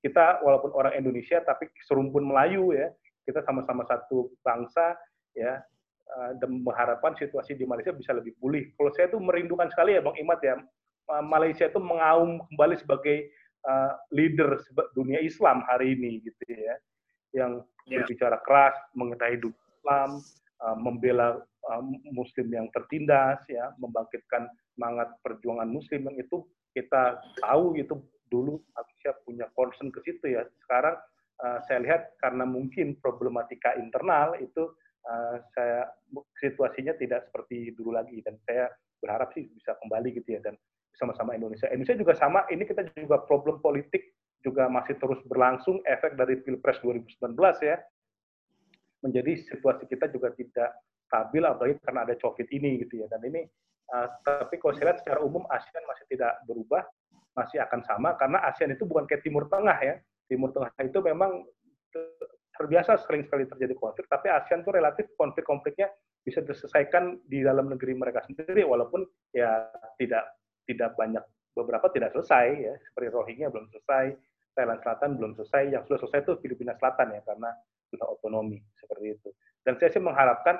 kita walaupun orang Indonesia tapi serumpun Melayu ya, kita sama-sama satu bangsa ya eh, dan mengharapkan situasi di Malaysia bisa lebih pulih. Kalau saya tuh merindukan sekali ya Bang Imat ya, Malaysia itu mengaum kembali sebagai uh, leader dunia Islam hari ini gitu ya yang yeah. berbicara keras mengenai Islam uh, membela uh, Muslim yang tertindas ya membangkitkan semangat perjuangan Muslim yang itu kita tahu itu dulu Malaysia punya concern ke situ ya sekarang uh, saya lihat karena mungkin problematika internal itu uh, saya situasinya tidak seperti dulu lagi dan saya berharap sih bisa kembali gitu ya dan sama-sama Indonesia. Indonesia juga sama, ini kita juga problem politik juga masih terus berlangsung, efek dari Pilpres 2019 ya, menjadi situasi kita juga tidak stabil, apalagi karena ada COVID ini gitu ya. Dan ini, uh, tapi kalau saya lihat secara umum ASEAN masih tidak berubah, masih akan sama, karena ASEAN itu bukan kayak Timur Tengah ya. Timur Tengah itu memang terbiasa sering sekali terjadi konflik, tapi ASEAN itu relatif konflik-konfliknya bisa diselesaikan di dalam negeri mereka sendiri, walaupun ya tidak tidak banyak beberapa tidak selesai ya seperti Rohingya belum selesai Thailand Selatan belum selesai yang sudah selesai itu Filipina Selatan ya karena sudah otonomi seperti itu dan saya sih mengharapkan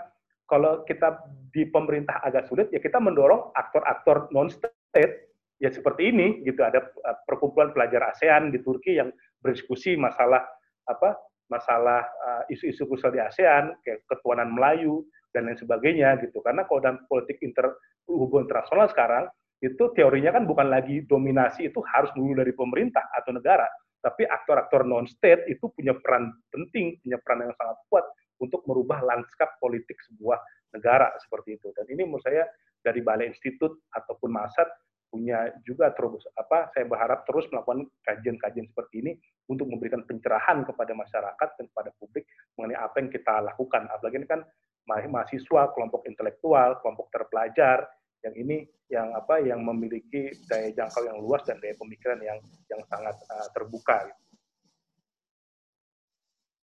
kalau kita di pemerintah agak sulit ya kita mendorong aktor-aktor non state ya seperti ini gitu. Ada uh, perkumpulan pelajar ASEAN di Turki yang berdiskusi masalah apa masalah uh, isu-isu krusial di ASEAN kayak ketuanan Melayu dan lain sebagainya gitu. Karena kalau dalam politik inter hubungan internasional sekarang itu teorinya kan bukan lagi dominasi itu harus dulu dari pemerintah atau negara, tapi aktor-aktor non-state itu punya peran penting, punya peran yang sangat kuat untuk merubah lanskap politik sebuah negara seperti itu. Dan ini menurut saya dari Balai Institut ataupun Masat punya juga terus apa saya berharap terus melakukan kajian-kajian seperti ini untuk memberikan pencerahan kepada masyarakat dan kepada publik mengenai apa yang kita lakukan. Apalagi ini kan mahasiswa, kelompok intelektual, kelompok terpelajar yang ini yang apa yang memiliki daya jangkau yang luas dan daya pemikiran yang yang sangat uh, terbuka.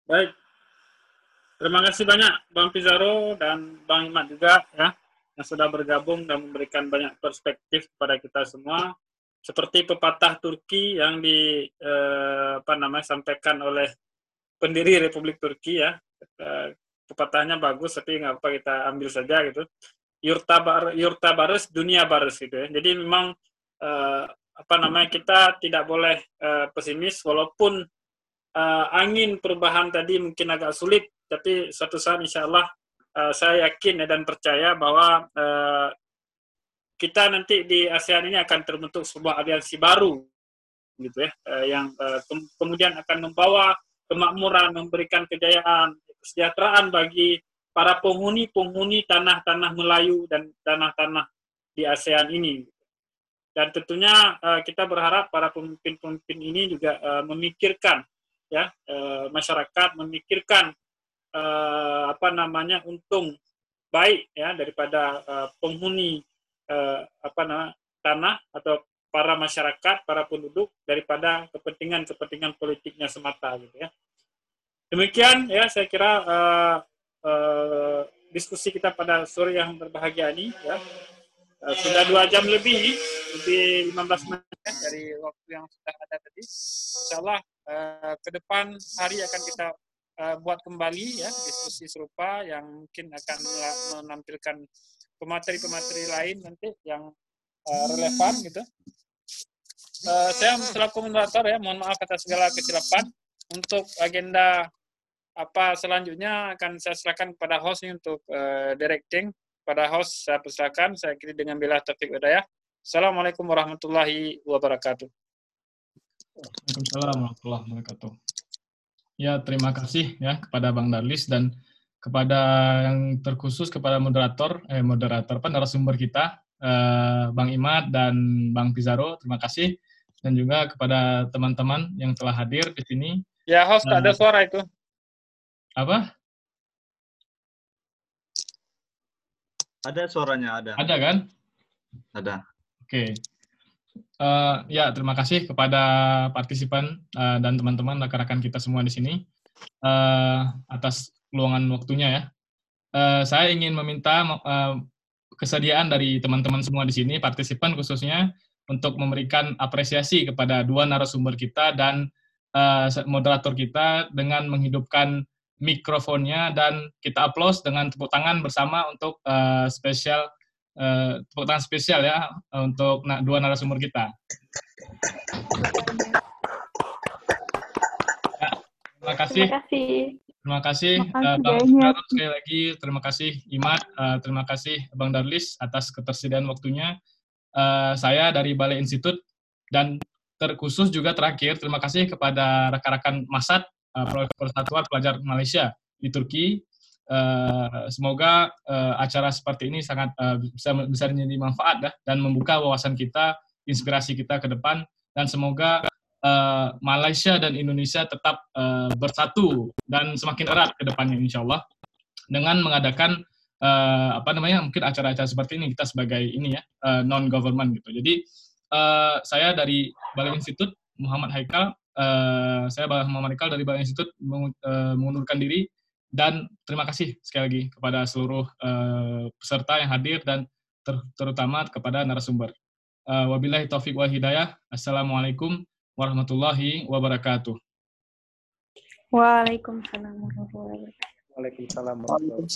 Baik, terima kasih banyak Bang Pizarro dan Bang Imat juga ya yang sudah bergabung dan memberikan banyak perspektif kepada kita semua. Seperti pepatah Turki yang di eh, apa namanya sampaikan oleh pendiri Republik Turki ya. Eh, pepatahnya bagus tapi nggak apa kita ambil saja gitu yurta bar yurta baris dunia baris gitu ya jadi memang uh, apa namanya kita tidak boleh uh, pesimis walaupun uh, angin perubahan tadi mungkin agak sulit tapi suatu saat insya Allah uh, saya yakin ya dan percaya bahwa uh, kita nanti di ASEAN ini akan terbentuk sebuah aliansi baru gitu ya uh, yang uh, ke kemudian akan membawa kemakmuran memberikan kejayaan kesejahteraan bagi para penghuni-penghuni tanah-tanah Melayu dan tanah-tanah di ASEAN ini. Dan tentunya kita berharap para pemimpin-pemimpin ini juga memikirkan ya masyarakat memikirkan uh, apa namanya untung baik ya daripada uh, penghuni uh, apa nama, tanah atau para masyarakat, para penduduk daripada kepentingan-kepentingan politiknya semata gitu ya. Demikian ya saya kira uh, uh, diskusi kita pada sore yang berbahagia ini ya. Uh, sudah dua jam lebih, lebih 15 menit dari waktu yang sudah ada tadi. Insya Allah uh, ke depan hari akan kita uh, buat kembali ya diskusi serupa yang mungkin akan menampilkan pemateri-pemateri lain nanti yang uh, relevan gitu. Uh, saya selaku moderator ya, mohon maaf atas segala kesilapan. Untuk agenda apa selanjutnya akan saya silakan kepada host ini untuk uh, directing. Pada host saya persilakan, saya kiri dengan bila taufik hidayah. Assalamualaikum warahmatullahi wabarakatuh. Waalaikumsalam warahmatullahi wabarakatuh. Ya, terima kasih ya kepada Bang Darlis dan kepada yang terkhusus kepada moderator, eh, moderator apa narasumber kita, eh, Bang Imad dan Bang Pizarro, terima kasih dan juga kepada teman-teman yang telah hadir di sini. Ya, host, uh, ada suara itu. Apa? Ada suaranya, ada. Ada kan? Ada. Oke. Okay. Uh, ya, terima kasih kepada partisipan uh, dan teman-teman rekan-rekan kita semua di sini uh, atas luangan waktunya ya. Uh, saya ingin meminta uh, kesediaan dari teman-teman semua di sini, partisipan khususnya, untuk memberikan apresiasi kepada dua narasumber kita dan uh, moderator kita dengan menghidupkan mikrofonnya dan kita aplaus dengan tepuk tangan bersama untuk uh, spesial uh, tepuk tangan spesial ya untuk na dua narasumber kita. Ya, terima kasih. Terima kasih. Terima kasih, uh, Bang sekali lagi. Terima kasih Imad, uh, terima kasih Bang Darlis atas ketersediaan waktunya. Uh, saya dari Balai Institut dan terkhusus juga terakhir terima kasih kepada rekan-rekan Masat uh, Persatuan Pelajar Malaysia di Turki. Uh, semoga uh, acara seperti ini sangat uh, bisa bisa menjadi manfaat dah, dan membuka wawasan kita, inspirasi kita ke depan. Dan semoga uh, Malaysia dan Indonesia tetap uh, bersatu dan semakin erat ke depannya insya Allah. Dengan mengadakan uh, apa namanya mungkin acara-acara seperti ini kita sebagai ini ya uh, non government gitu. Jadi uh, saya dari Balai Institut Muhammad Haikal uh, saya Muhammad Haikal dari Balai Institut mengundurkan diri dan terima kasih sekali lagi kepada seluruh uh, peserta yang hadir dan ter terutama kepada narasumber. Uh, wabillahi taufik wal hidayah. Assalamualaikum warahmatullahi wabarakatuh. Waalaikumsalam warahmatullahi wabarakatuh. Waalaikumsalam warahmatullahi wabarakatuh.